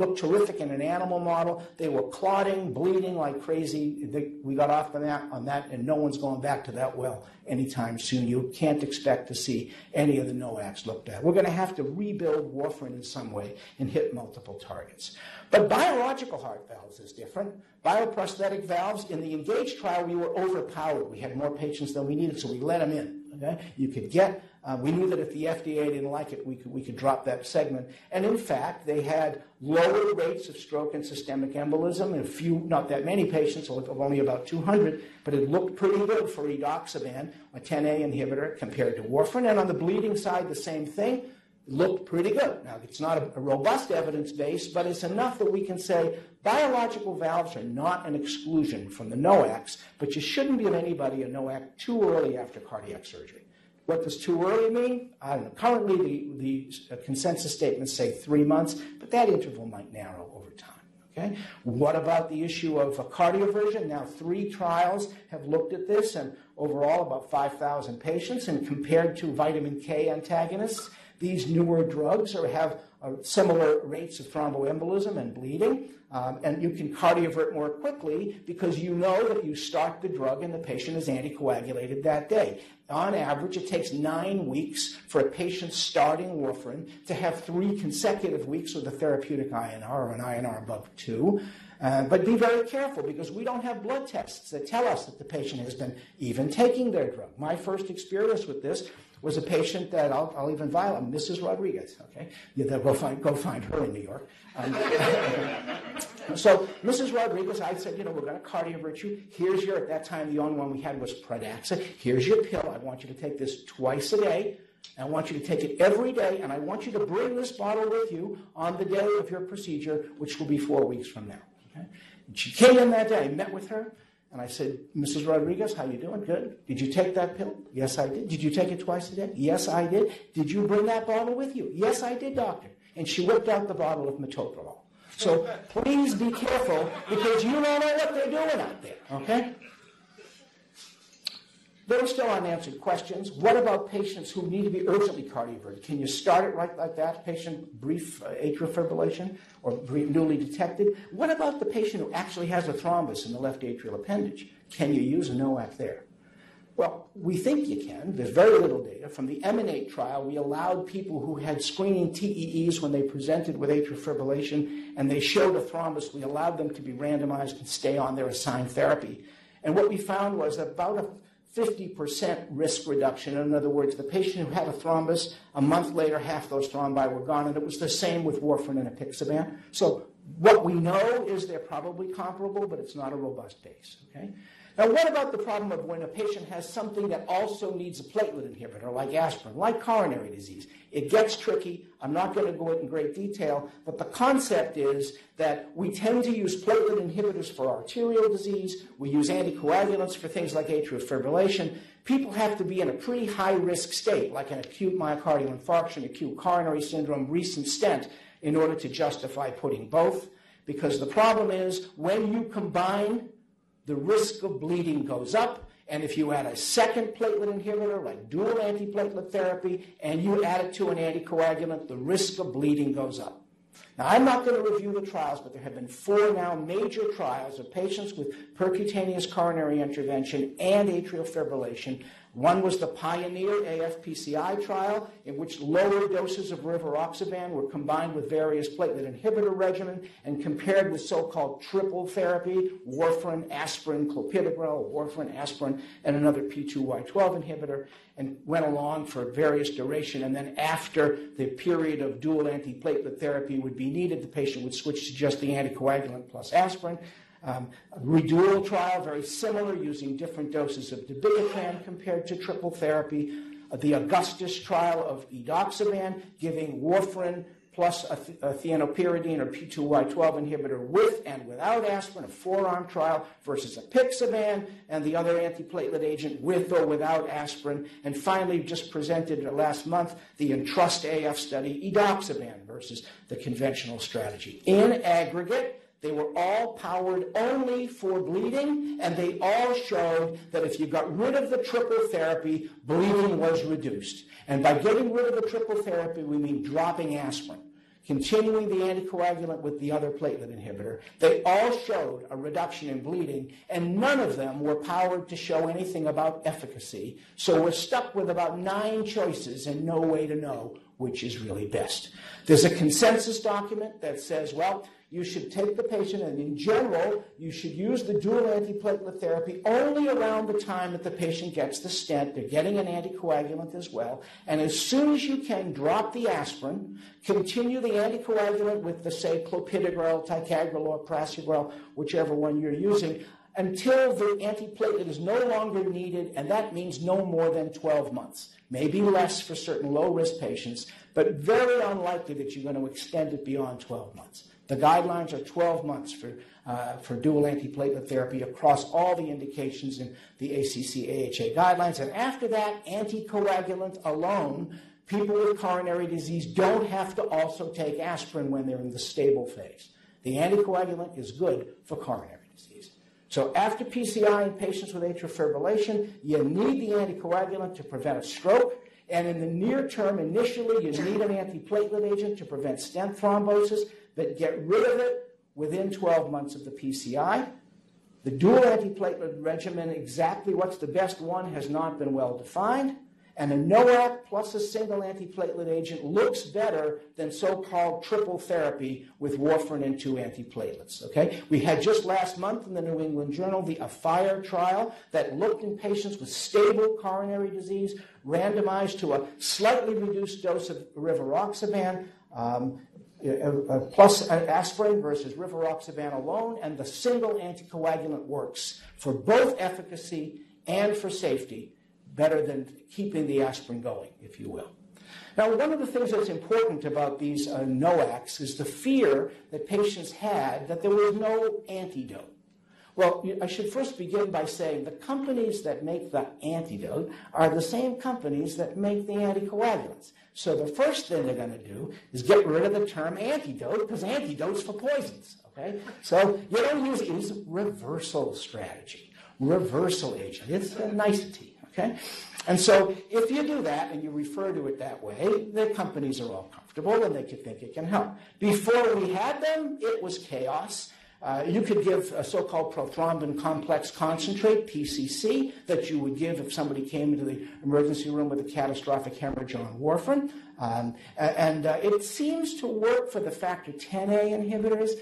looked terrific in an animal model. They were clotting, bleeding like crazy. They, we got off on that, on that, and no one's going back to that well anytime soon. You can't expect to see any of the NOACs looked at. We're going to have to rebuild warfarin in some way and hit multiple targets. But biological heart valves is different. Bioprosthetic valves, in the ENGAGE trial, we were overpowered. We had more patients than we needed, so we let them in. Okay? You could get uh, we knew that if the FDA didn't like it, we could, we could drop that segment. And in fact, they had lower rates of stroke and systemic embolism in a few, not that many patients—of only about 200, but it looked pretty good for edoxaban, a 10A inhibitor, compared to warfarin. And on the bleeding side, the same thing. Looked pretty good. Now, it's not a, a robust evidence base, but it's enough that we can say biological valves are not an exclusion from the NOACs, but you shouldn't give anybody a NOAC too early after cardiac surgery. What does too early mean? I don't know. Currently, the, the consensus statements say three months, but that interval might narrow over time. Okay? What about the issue of cardioversion? Now, three trials have looked at this, and overall, about 5,000 patients. And compared to vitamin K antagonists, these newer drugs are, have uh, similar rates of thromboembolism and bleeding. Um, and you can cardiovert more quickly because you know that you start the drug and the patient is anticoagulated that day. On average, it takes nine weeks for a patient starting warfarin to have three consecutive weeks with a therapeutic INR or an INR above two. Uh, but be very careful because we don't have blood tests that tell us that the patient has been even taking their drug. My first experience with this was a patient that I'll, I'll even violate, Mrs. Rodriguez. Okay, yeah, go find go find her in New York. Um, so Mrs. Rodriguez, I said, you know, we're going to cardiovert you. Here's your. At that time, the only one we had was Pradaxa. Here's your pill. I want you to take this twice a day. I want you to take it every day, and I want you to bring this bottle with you on the day of your procedure, which will be four weeks from now. Okay? She came in that day, I met with her, and I said, Mrs. Rodriguez, how you doing? Good. Did you take that pill? Yes, I did. Did you take it twice a day? Yes, I did. Did you bring that bottle with you? Yes, I did, doctor. And she whipped out the bottle of metoprolol. So please be careful because you don't know what they're doing out there, okay? There are still unanswered questions. What about patients who need to be urgently cardioverted? Can you start it right like that? Patient brief uh, atrial fibrillation or newly detected? What about the patient who actually has a thrombus in the left atrial appendage? Can you use a NOAC there? Well, we think you can. There's very little data. From the EMANATE trial, we allowed people who had screening TEEs when they presented with atrial fibrillation and they showed a thrombus, we allowed them to be randomized and stay on their assigned therapy. And what we found was about a 50% risk reduction. In other words, the patient who had a thrombus, a month later, half those thrombi were gone, and it was the same with warfarin and apixaban. So what we know is they're probably comparable, but it's not a robust base. Okay? Now, what about the problem of when a patient has something that also needs a platelet inhibitor, like aspirin, like coronary disease? It gets tricky. I'm not going to go into great detail, but the concept is that we tend to use platelet inhibitors for arterial disease. We use anticoagulants for things like atrial fibrillation. People have to be in a pretty high risk state, like an acute myocardial infarction, acute coronary syndrome, recent stent, in order to justify putting both. Because the problem is when you combine the risk of bleeding goes up. And if you add a second platelet inhibitor, like dual antiplatelet therapy, and you add it to an anticoagulant, the risk of bleeding goes up. Now, I'm not going to review the trials, but there have been four now major trials of patients with percutaneous coronary intervention and atrial fibrillation one was the Pioneer AFPCI trial, in which lower doses of rivaroxaban were combined with various platelet inhibitor regimen and compared with so-called triple therapy, warfarin, aspirin, clopidogrel, warfarin, aspirin, and another P2Y12 inhibitor, and went along for various duration. And then after the period of dual antiplatelet therapy would be needed, the patient would switch to just the anticoagulant plus aspirin. Um, Redual trial, very similar, using different doses of dabigatran compared to triple therapy. Uh, the Augustus trial of edoxaban, giving warfarin plus a, th- a thienopyridine or P2Y12 inhibitor with and without aspirin, a four-arm trial versus apixaban and the other antiplatelet agent with or without aspirin. And finally, just presented last month, the Entrust AF study, edoxaban versus the conventional strategy. In aggregate, they were all powered only for bleeding, and they all showed that if you got rid of the triple therapy, bleeding was reduced. And by getting rid of the triple therapy, we mean dropping aspirin, continuing the anticoagulant with the other platelet inhibitor. They all showed a reduction in bleeding, and none of them were powered to show anything about efficacy. So we're stuck with about nine choices and no way to know which is really best. There's a consensus document that says, well, you should take the patient, and in general, you should use the dual antiplatelet therapy only around the time that the patient gets the stent. They're getting an anticoagulant as well. And as soon as you can, drop the aspirin, continue the anticoagulant with the, say, clopidogrel, ticagrelor, or prasugrel, whichever one you're using, until the antiplatelet is no longer needed, and that means no more than 12 months. Maybe less for certain low risk patients, but very unlikely that you're going to extend it beyond 12 months. The guidelines are 12 months for, uh, for dual antiplatelet therapy across all the indications in the ACC AHA guidelines. And after that, anticoagulant alone, people with coronary disease don't have to also take aspirin when they're in the stable phase. The anticoagulant is good for coronary disease. So after PCI in patients with atrial fibrillation, you need the anticoagulant to prevent a stroke. And in the near term, initially, you need an antiplatelet agent to prevent stent thrombosis that get rid of it within 12 months of the PCI. The dual antiplatelet regimen, exactly what's the best one, has not been well defined. And a NOAC plus a single antiplatelet agent looks better than so-called triple therapy with warfarin and two antiplatelets. Okay, we had just last month in the New England Journal the AFIRE trial that looked in patients with stable coronary disease, randomized to a slightly reduced dose of rivaroxaban. Um, uh, plus aspirin versus rivaroxaban alone, and the single anticoagulant works for both efficacy and for safety better than keeping the aspirin going, if you will. Now, one of the things that's important about these uh, NOACs is the fear that patients had that there was no antidote. Well, I should first begin by saying the companies that make the antidote are the same companies that make the anticoagulants. So the first thing they're going to do is get rid of the term antidote because antidote's for poisons. Okay? So you don't use it. Use reversal strategy, reversal agent. It's a nicety. Okay? And so if you do that and you refer to it that way, the companies are all comfortable and they can think it can help. Before we had them, it was chaos. Uh, you could give a so-called prothrombin complex concentrate, PCC, that you would give if somebody came into the emergency room with a catastrophic hemorrhage on warfarin. Um, and uh, it seems to work for the factor 10A inhibitors,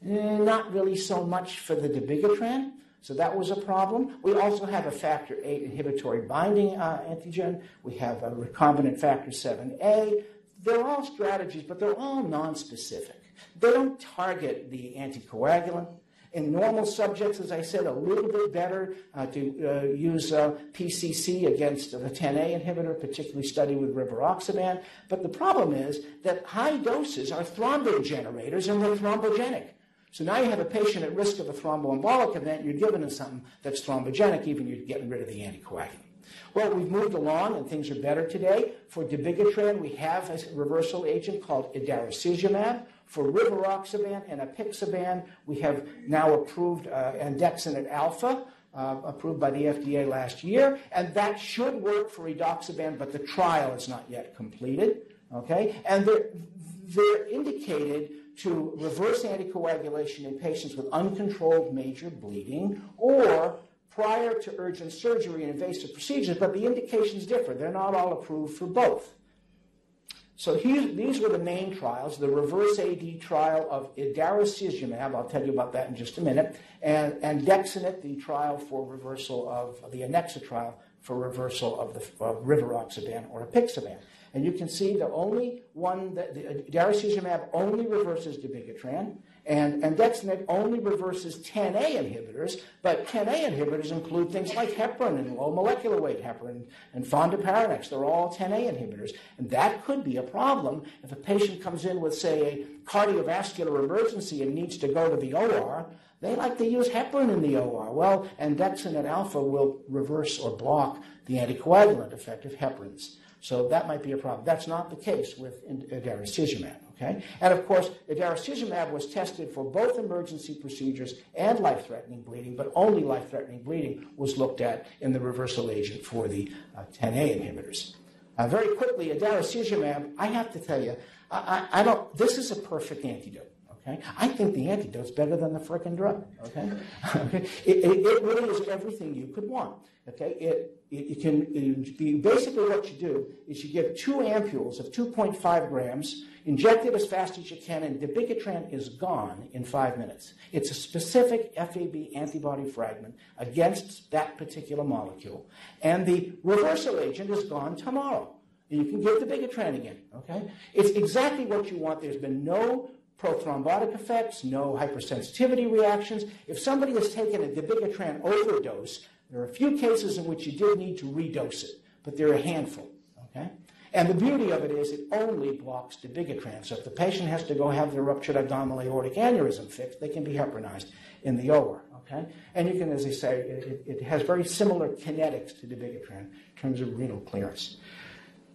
not really so much for the dabigatran. So that was a problem. We also have a factor 8 inhibitory binding uh, antigen. We have a recombinant factor 7A. They're all strategies, but they're all nonspecific. They don't target the anticoagulant. In normal subjects, as I said, a little bit better uh, to uh, use uh, PCC against the 10A inhibitor, particularly studied with rivaroxaban. But the problem is that high doses are thrombin generators and they're thrombogenic. So now you have a patient at risk of a thromboembolic event, you're giving them something that's thrombogenic, even you're getting rid of the anticoagulant. Well, we've moved along and things are better today. For dabigatran, we have a reversal agent called idarucizumab. For rivaroxaban and apixaban, we have now approved uh, andexanet alpha, uh, approved by the FDA last year, and that should work for edoxaban, but the trial is not yet completed. Okay, and they're, they're indicated to reverse anticoagulation in patients with uncontrolled major bleeding or prior to urgent surgery and invasive procedures, but the indications differ. They're not all approved for both. So these were the main trials, the reverse AD trial of idarucizumab, I'll tell you about that in just a minute, and, andexanet, the trial for reversal of, the Annexa trial for reversal of the of rivaroxaban or apixaban. And you can see the only one that the idarucizumab only reverses dabigatran, and, andexanet only reverses 10A inhibitors, but 10A inhibitors include things like heparin and low molecular weight heparin and fondaparinux. They're all 10A inhibitors. And that could be a problem if a patient comes in with, say, a cardiovascular emergency and needs to go to the OR. They like to use heparin in the OR. Well, andexanet alpha will reverse or block the anticoagulant effect of heparins. So that might be a problem. That's not the case with idarucizumab. Okay? And of course, the idarucizumab was tested for both emergency procedures and life-threatening bleeding, but only life-threatening bleeding was looked at in the reversal agent for the uh, 10A inhibitors. Uh, very quickly, idarucizumab, I have to tell you, I, I, I don't. This is a perfect antidote. Okay? I think the antidote's better than the frickin' drug. Okay? okay? It, it, it, really is everything you could want. Okay? It, it, can be basically what you do is you give two ampules of 2.5 grams Inject it as fast as you can, and dabigatran is gone in five minutes. It's a specific FAB antibody fragment against that particular molecule. And the reversal agent is gone tomorrow. And you can give dabigatran again, okay? It's exactly what you want. There's been no prothrombotic effects, no hypersensitivity reactions. If somebody has taken a dabigatran overdose, there are a few cases in which you did need to redose it, but there are a handful, okay? And the beauty of it is it only blocks dabigatran. So if the patient has to go have their ruptured abdominal aortic aneurysm fixed, they can be heparinized in the OR. Okay? And you can, as I say, it, it has very similar kinetics to dabigatran in terms of renal clearance.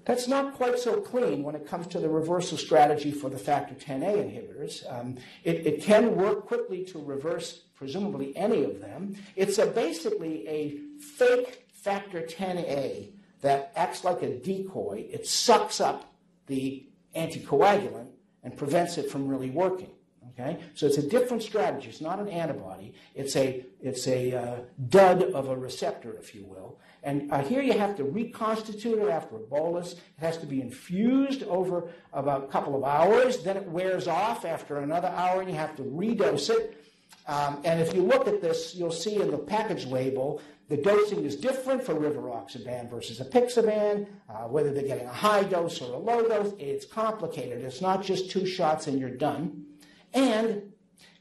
That's not quite so clean when it comes to the reversal strategy for the factor 10A inhibitors. Um, it, it, can work quickly to reverse presumably any of them. It's a, basically a fake factor 10A that acts like a decoy. It sucks up the anticoagulant and prevents it from really working. Okay, so it's a different strategy. It's not an antibody. It's a it's a uh, dud of a receptor, if you will. And uh, here you have to reconstitute it after a bolus. It has to be infused over about a couple of hours. Then it wears off after another hour, and you have to redose it. Um, and if you look at this, you'll see in the package label the dosing is different for rivaroxaban versus apixaban, uh, whether they're getting a high dose or a low dose. It's complicated. It's not just two shots and you're done. And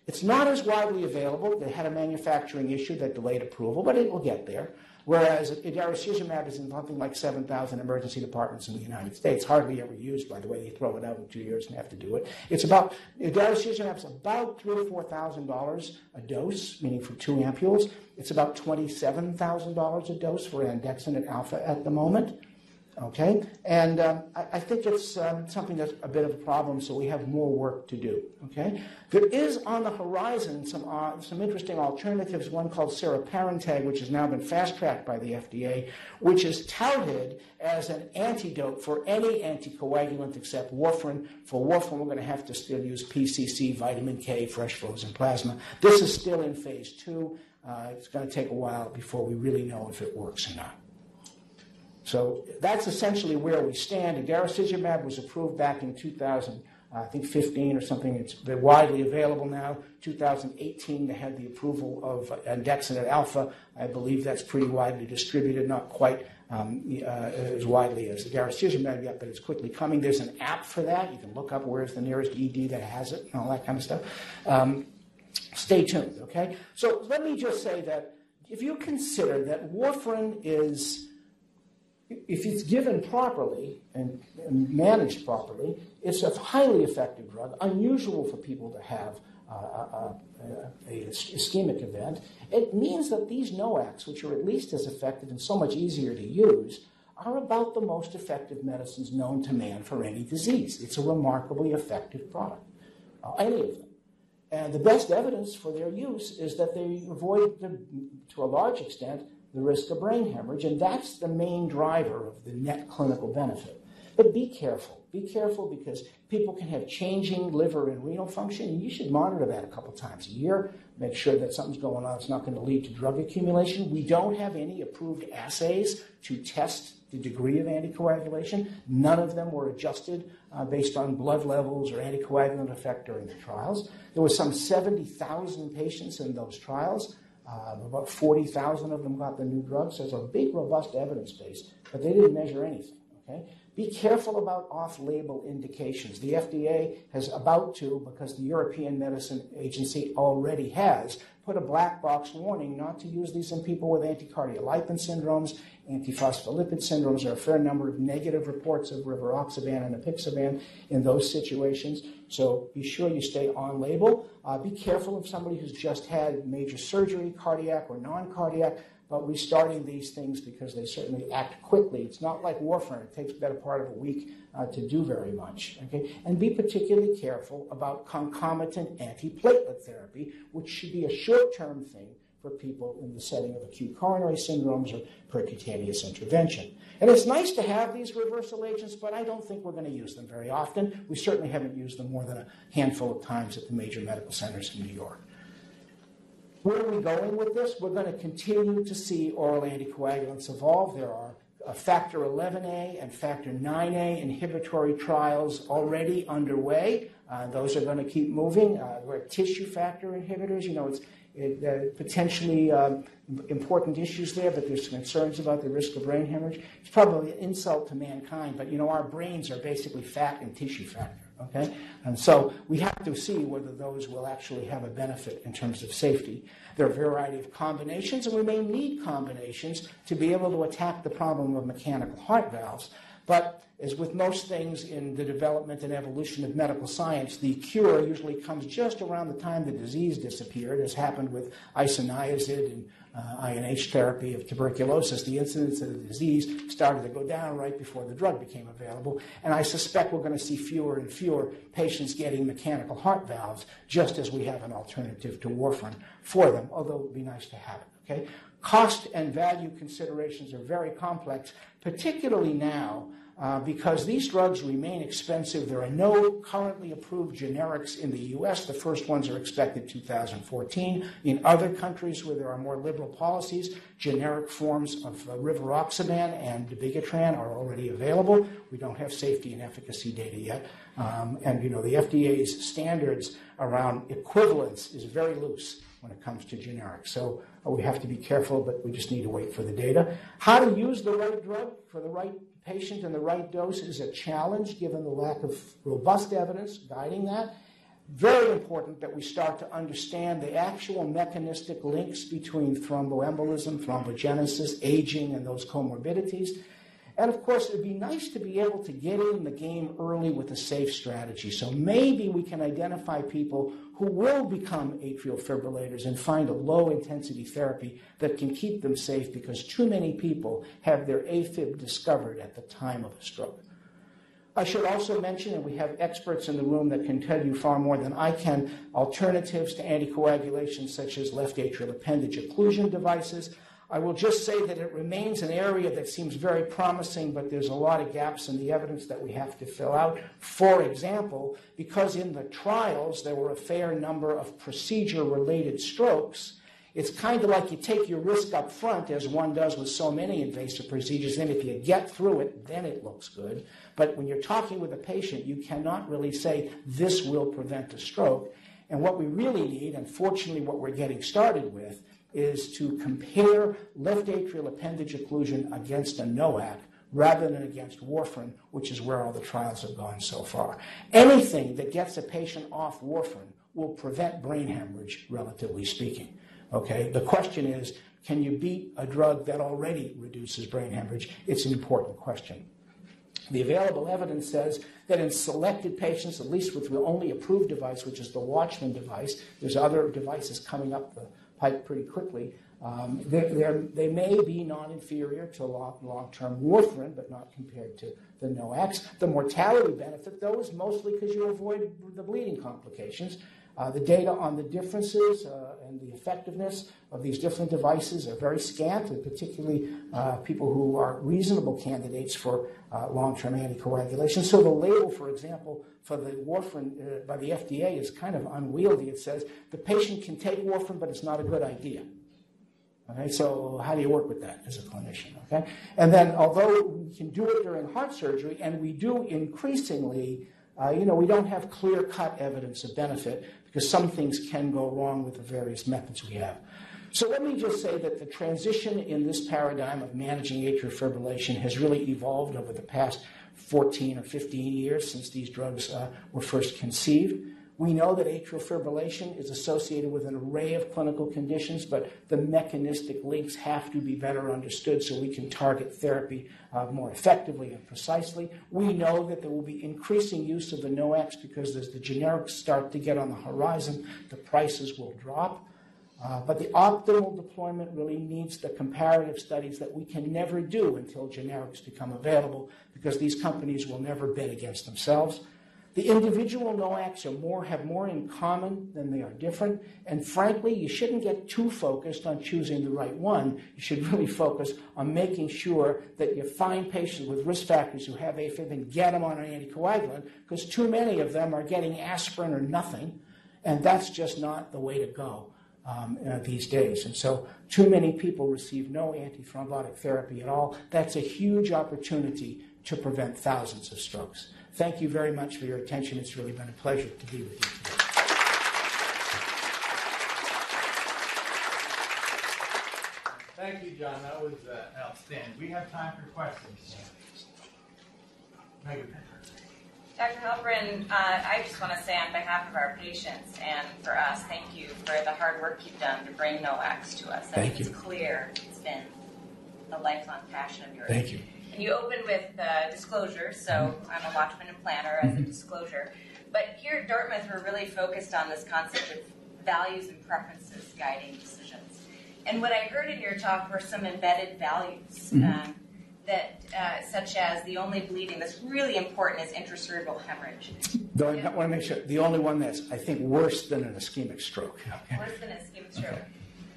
it's not as widely available. They had a manufacturing issue that delayed approval, but it will get there. Whereas idarucizumab is in something like 7,000 emergency departments in the United States, hardly ever used, by the way. They throw it out in two years and have to do it. It's about, idarucizumab is about three or $4,000 a dose, meaning for two ampules. It's about $27,000 a dose for andexanet alpha at the moment. Okay, and um, I, I, think it's um, something that's a bit of a problem, so we have more work to do. Okay, there is on the horizon some uh, some interesting alternatives. One called ciraparantag, which has now been fast tracked by the FDA, which is touted as an antidote for any anticoagulant except warfarin. For warfarin, we're going to have to still use PCC, vitamin K, fresh frozen plasma. This is still in phase two. Uh, it's going to take a while before we really know if it works or not. So that's essentially where we stand. Idarucizumab was approved back in 2000, uh, I think 15 or something. It's widely available now. 2018, they had the approval of andexanet alpha. I believe that's pretty widely distributed, not quite um, uh, as widely as the yet, but it's quickly coming. There's an app for that. You can look up where's the nearest ED that has it and all that kind of stuff. Um, stay tuned, okay? So let me just say that if you consider that warfarin is if it's given properly and, and, managed properly, it's a highly effective drug, unusual for people to have uh, a, a, a, ischemic event. It means that these NOACs, which are at least as effective and so much easier to use, are about the most effective medicines known to man for any disease. It's a remarkably effective product, uh, any of them. And the best evidence for their use is that they avoid, to a large extent, the risk of brain hemorrhage, and that's the main driver of the net clinical benefit. But be careful. Be careful because people can have changing liver and renal function, and you should monitor that a couple times a year. Make sure that something's going on It's not going to lead to drug accumulation. We don't have any approved assays to test the degree of anticoagulation. None of them were adjusted uh, based on blood levels or anticoagulant effect during the trials. There were some 70,000 patients in those trials. Um, about 40,000 of them got the new drug, so it's a big, robust evidence base, but they didn't measure anything. Okay? Be careful about off label indications. The FDA has about to, because the European Medicine Agency already has, put a black box warning not to use these in people with anticardiolipin syndromes, antiphospholipid syndromes. There are a fair number of negative reports of rivaroxaban and apixaban in those situations. So be sure you stay on label. Uh, be careful of somebody who's just had major surgery, cardiac or non cardiac but restarting these things because they certainly act quickly. It's not like warfarin; it takes better part of a week uh, to do very much. Okay, and be particularly careful about concomitant antiplatelet therapy, which should be a short-term thing for people in the setting of acute coronary syndromes or percutaneous intervention. And it's nice to have these reversal agents, but I don't think we're going to use them very often. We certainly haven't used them more than a handful of times at the major medical centers in New York. Where are we going with this? We're going to continue to see oral anticoagulants evolve. There are factor 11A and factor 9A inhibitory trials already underway. Uh, those are going to keep moving. Uh, we're tissue factor inhibitors. You know, it's it, uh, potentially um, important issues there, but there's concerns about the risk of brain hemorrhage. It's probably an insult to mankind, but you know, our brains are basically fat and tissue factor. Okay? And so we have to see whether those will actually have a benefit in terms of safety. There are a variety of combinations, and we may need combinations to be able to attack the problem of mechanical heart valves. But as with most things in the development and evolution of medical science, the cure usually comes just around the time the disease disappeared, as happened with isoniazid and uh, INH therapy of tuberculosis, the incidence of the disease started to go down right before the drug became available. And I suspect we're going to see fewer and fewer patients getting mechanical heart valves, just as we have an alternative to warfarin for them, although it would be nice to have it. Okay? Cost and value considerations are very complex, particularly now uh, because these drugs remain expensive. There are no currently approved generics in the U.S. The first ones are expected 2014. In other countries where there are more liberal policies, generic forms of uh, rivaroxaban and dabigatran are already available. We don't have safety and efficacy data yet. Um, and, you know, the FDA's standards around equivalence is very loose when it comes to generics. So uh, we have to be careful, but we just need to wait for the data. How to use the right drug for the right patient and the right dose is a challenge given the lack of robust evidence guiding that. very important that we start to understand the actual mechanistic links between thromboembolism, thrombogenesis, aging, and those comorbidities. And of course, it would be nice to be able to get in the game early with a safe strategy. So maybe we can identify people who will become atrial fibrillators and find a low intensity therapy that can keep them safe because too many people have their AFib discovered at the time of a stroke. I should also mention, and we have experts in the room that can tell you far more than I can, alternatives to anticoagulation such as left atrial appendage occlusion devices. I will just say that it remains an area that seems very promising, but there's a lot of gaps in the evidence that we have to fill out. For example, because in the trials there were a fair number of procedure related strokes, it's kind of like you take your risk up front, as one does with so many invasive procedures, and if you get through it, then it looks good. But when you're talking with a patient, you cannot really say, this will prevent a stroke. And what we really need, and fortunately what we're getting started with, is to compare left atrial appendage occlusion against a NOAC rather than against warfarin, which is where all the trials have gone so far. Anything that gets a patient off warfarin will prevent brain hemorrhage, relatively speaking. Okay? The question is, can you beat a drug that already reduces brain hemorrhage? It's an important question. The available evidence says that in selected patients, at least with the only approved device, which is the Watchman device, there's other devices coming up the pipe pretty quickly. Um, they're, they're, they may be non-inferior to long, term warfarin, but not compared to the NOACs. The mortality benefit, though, is mostly because you avoid the bleeding complications. Uh, the data on the differences uh, and the effectiveness of these different devices are very scant, and particularly uh, people who are reasonable candidates for long-term anticoagulation. So the label, for example, for the warfarin by the FDA is kind of unwieldy. It says the patient can take warfarin, but it's not a good idea. Okay, so how do you work with that as a clinician? Okay, and then although we can do it during heart surgery, and we do increasingly, uh, you know, we don't have clear-cut evidence of benefit because some things can go wrong with the various methods we have. So let me just say that the transition in this paradigm of managing atrial fibrillation has really evolved over the past 14 or 15 years since these drugs uh, were first conceived. We know that atrial fibrillation is associated with an array of clinical conditions, but the mechanistic links have to be better understood so we can target therapy uh, more effectively and precisely. We know that there will be increasing use of the NOACs because as the generics start to get on the horizon, the prices will drop. Uh, but the optimal deployment really needs the comparative studies that we can never do until generics become available because these companies will never bid against themselves. The individual NOACs are more, have more in common than they are different. And frankly, you shouldn't get too focused on choosing the right one. You should really focus on making sure that you find patients with risk factors who have AFib and get them on an anticoagulant because too many of them are getting aspirin or nothing. And that's just not the way to go. Um, uh, these days. And so, too many people receive no antithrombotic therapy at all. That's a huge opportunity to prevent thousands of strokes. Thank you very much for your attention. It's really been a pleasure to be with you today. Thank you, John. That was uh, outstanding. We have time for questions. Megan. Dr. Halperin, uh, I just want to say on behalf of our patients and for us, thank you for the hard work you've done to bring NOACs to us. I thank you. It's clear it's been a lifelong passion of yours. Thank you. You open with uh, disclosure, so. I'm a Watchman implanter as a mm-hmm. disclosure. But here at Dartmouth, we're really focused on this concept of values and preferences guiding decisions. And what I heard in your talk were some embedded values. Mm-hmm. Um, that, uh, such as the only bleeding that's really important is intracerebral hemorrhage. Though I want to make sure the only one that's I think worse than an ischemic stroke. Okay. Worse than an ischemic stroke. Okay.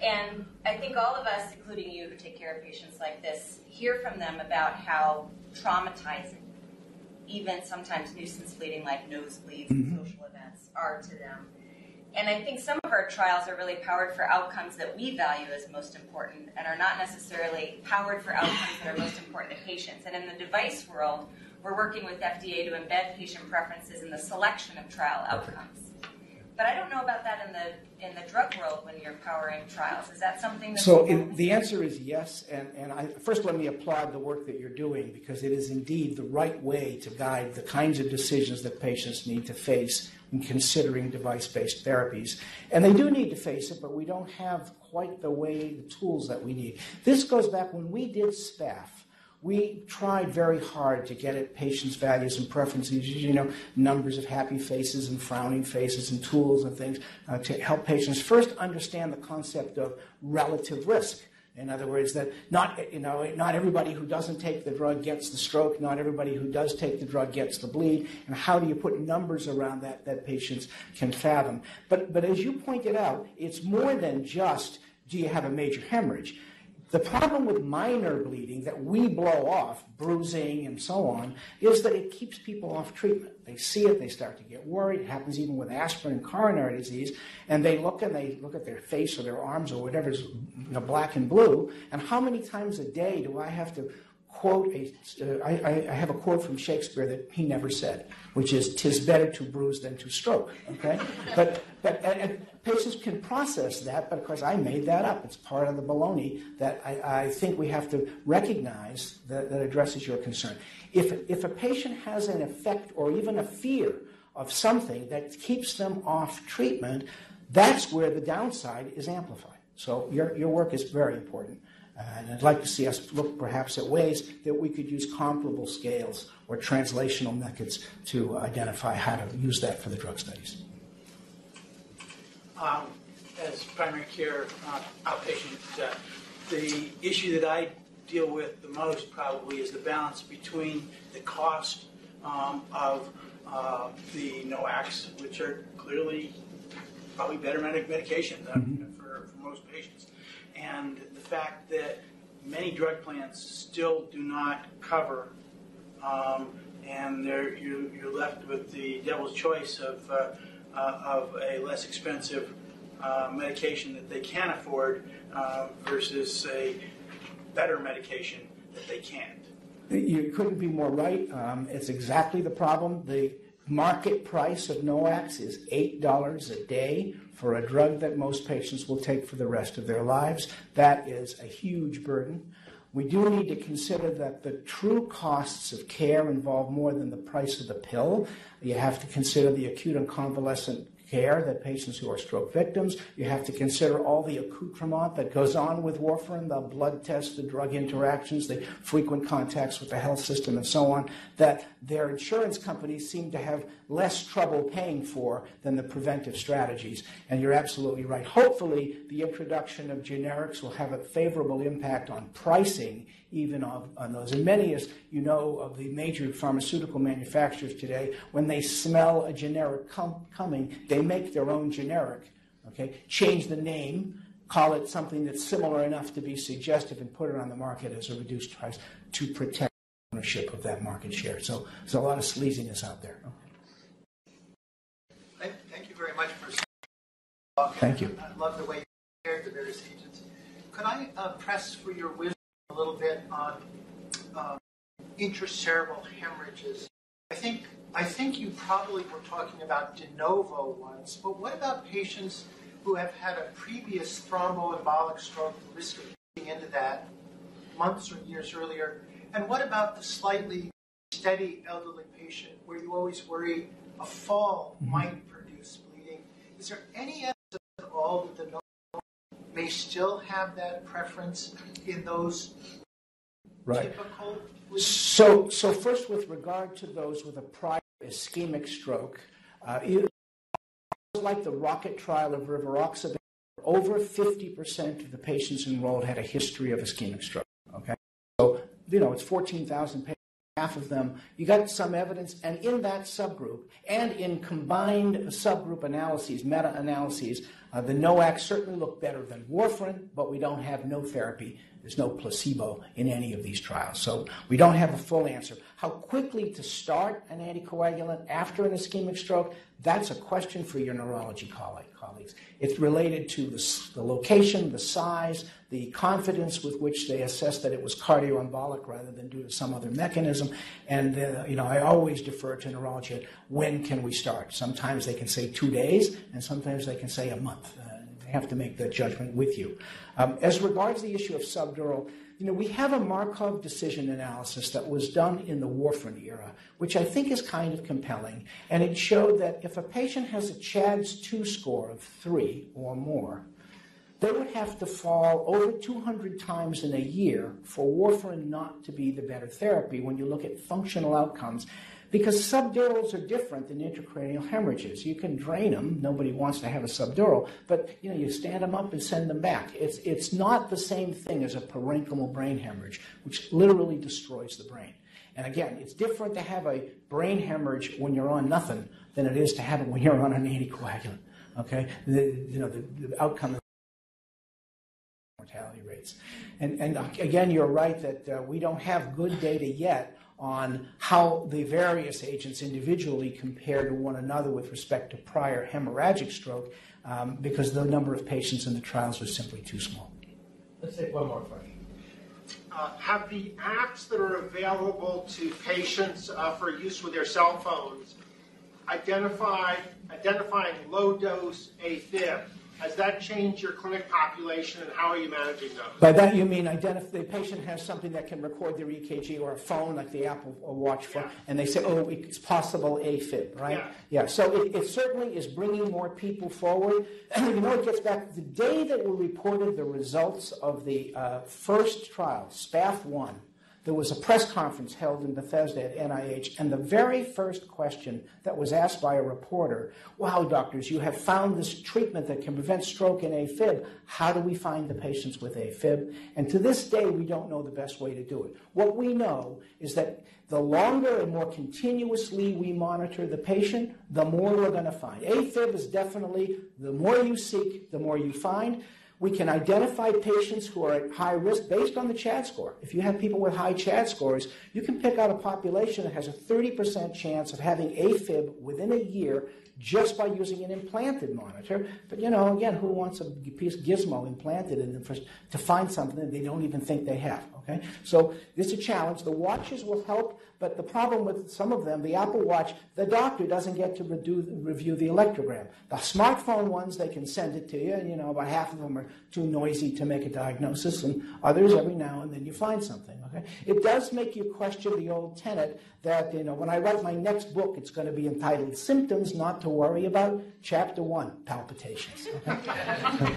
And I think all of us, including you who take care of patients like this, hear from them about how traumatizing even sometimes nuisance bleeding like nosebleeds mm-hmm. and social events are to them. And I think some of our trials are really powered for outcomes that we value as most important and are not necessarily powered for outcomes that are most important to patients. And in the device world, we're working with FDA to embed patient preferences in the selection of trial outcomes. But I don't know about that in the in the drug world when you're powering trials. Is that something? That So it, the answer is yes. And and I, first let me applaud the work that you're doing because it is indeed the right way to guide the kinds of decisions that patients need to face in considering device based therapies. And they do need to face it, but we don't have quite the way, the tools that we need. This goes back when we did SPAF we tried very hard to get at patients' values and preferences, you know, numbers of happy faces and frowning faces and tools and things uh, to help patients first understand the concept of relative risk. In other words, that not, you know, not everybody who doesn't take the drug gets the stroke, not everybody who does take the drug gets the bleed, and how do you put numbers around that that patients can fathom. But, but as you pointed out, it's more than just do you have a major hemorrhage? The problem with minor bleeding that we blow off, bruising and so on, is that it keeps people off treatment. They see it, they start to get worried. It happens even with aspirin and coronary disease. And they look and they look at their face or their arms or whatever's black and blue. And how many times a day do I have to quote a, uh, I, have a quote from Shakespeare that he never said, which is, "Tis better to bruise than to stroke." Okay, but but and, and patients can process that, but of course I made that up. It's part of the baloney that I, I think we have to recognize that, that addresses your concern. If if a patient has an effect or even a fear of something that keeps them off treatment, that's where the downside is amplified. So your your work is very important. And I'd like to see us look perhaps at ways that we could use comparable scales or translational methods to identify how to use that for the drug studies. Um, as primary care uh, outpatient, uh, the issue that I deal with the most probably is the balance between the cost um, of uh, the NOACs, which are clearly probably better medication mm-hmm. for, for most patients, and fact that many drug plans still do not cover, um, and you're, you're left with the devil's choice of, uh, uh, of a less expensive uh, medication that they can afford uh, versus a better medication that they can't. You couldn't be more right. Um, it's exactly the problem. The market price of NOACs is $8 a day for a drug that most patients will take for the rest of their lives. That is a huge burden. We do need to consider that the true costs of care involve more than the price of the pill. You have to consider the acute and convalescent care that patients who are stroke victims. You have to consider all the accoutrement that goes on with warfarin, the blood tests, the drug interactions, the frequent contacts with the health system, and so on, that their insurance companies seem to have less trouble paying for than the preventive strategies. And you're absolutely right. Hopefully, the introduction of generics will have a favorable impact on pricing even of, on those. And many, as you know, of the major pharmaceutical manufacturers today, when they smell a generic com- coming, they make their own generic. Okay, change the name, call it something that's similar enough to be suggestive, and put it on the market as a reduced price to protect ownership of that market share. So there's a lot of sleaziness out there. Okay. Thank you very much for. Thank you. I love the way you shared the various agents. Could I uh, press for your wisdom? A little bit on um, intracerebral hemorrhages. I think I think you probably were talking about de novo ones, but what about patients who have had a previous thromboembolic stroke, the risk of getting into that months or years earlier? And what about the slightly steady elderly patient where you always worry a fall mm-hmm. might produce bleeding? Is there any evidence at all that the may still have that preference in those right. typical. So, so first, with regard to those with a prior ischemic stroke, uh, like the rocket trial of rivaroxaban. Over 50% of the patients enrolled had a history of ischemic stroke. Okay, so you know it's 14,000 patients half of them, you got some evidence, and in that subgroup, and in combined subgroup analyses, meta analyses, uh, the NOAC certainly look better than warfarin, but we don't have no therapy. There's no placebo in any of these trials. So we don't have a full answer. How quickly to start an anticoagulant after an ischemic stroke, that's a question for your neurology colleagues. It's related to the, location, the size, the confidence with which they assess that it was cardioembolic rather than due to some other mechanism. And uh, you know, I always defer to neurology. When can we start? Sometimes they can say two days, and sometimes they can say a month. Uh, have to make that judgment with you. Um, as regards the issue of subdural, you know, we have a Markov decision analysis that was done in the warfarin era, which I think is kind of compelling. And it showed that if a patient has a CHADS 2 score of 3 or more, they would have to fall over 200 times in a year for warfarin not to be the better therapy when you look at functional outcomes. Because subdurals are different than intracranial hemorrhages. You can drain them. Nobody wants to have a subdural, but you know you stand them up and send them back. It's it's not the same thing as a parenchymal brain hemorrhage, which literally destroys the brain. And again, it's different to have a brain hemorrhage when you're on nothing than it is to have it when you're on an anticoagulant. Okay, the, you know the, the outcome mortality rates. And, and again, you're right that uh, we don't have good data yet on how the various agents individually compare to one another with respect to prior hemorrhagic stroke um, because the number of patients in the trials was simply too small. Let's take one more question. Uh, have the apps that are available to patients uh, for use with their cell phones identified identifying low dose AFib has that changed your clinic population, and how are you managing those? By that you mean identify the patient has something that can record their EKG or a phone like the Apple Watch phone, Yeah. and they say, oh, it's possible AFib, right? Yeah. Yeah, so it, it certainly is bringing more people forward. you know, it gets back the day that we reported the results of the uh, first trial, SPAF 1. There was a press conference held in Bethesda at NIH, and the very first question that was asked by a reporter Wow, doctors, you have found this treatment that can prevent stroke and AFib. How do we find the patients with AFib? And to this day, we don't know the best way to do it. What we know is that the longer and more continuously we monitor the patient, the more we're going to find. AFib is definitely the more you seek, the more you find. We can identify patients who are at high risk based on the CHADS score. If you have people with high CHADS scores, you can pick out a population that has a 30% chance of having AFib within a year just by using an implanted monitor. But you know, again, who wants a piece gizmo implanted in them for, to find something that they don't even think they have? Okay, so this is a challenge. The watches will help, but the problem with some of them, the Apple Watch, the doctor doesn't get to redo, review the electrogram. The smartphone ones, they can send it to you, and you know, about half of them are too noisy to make a diagnosis, and others, every now and then, you find something. Okay, it does make you question the old tenet that you know, when I write my next book, it's going to be entitled "Symptoms Not to Worry About." Chapter one: Palpitations. Okay?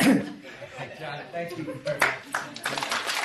John, thank you very much.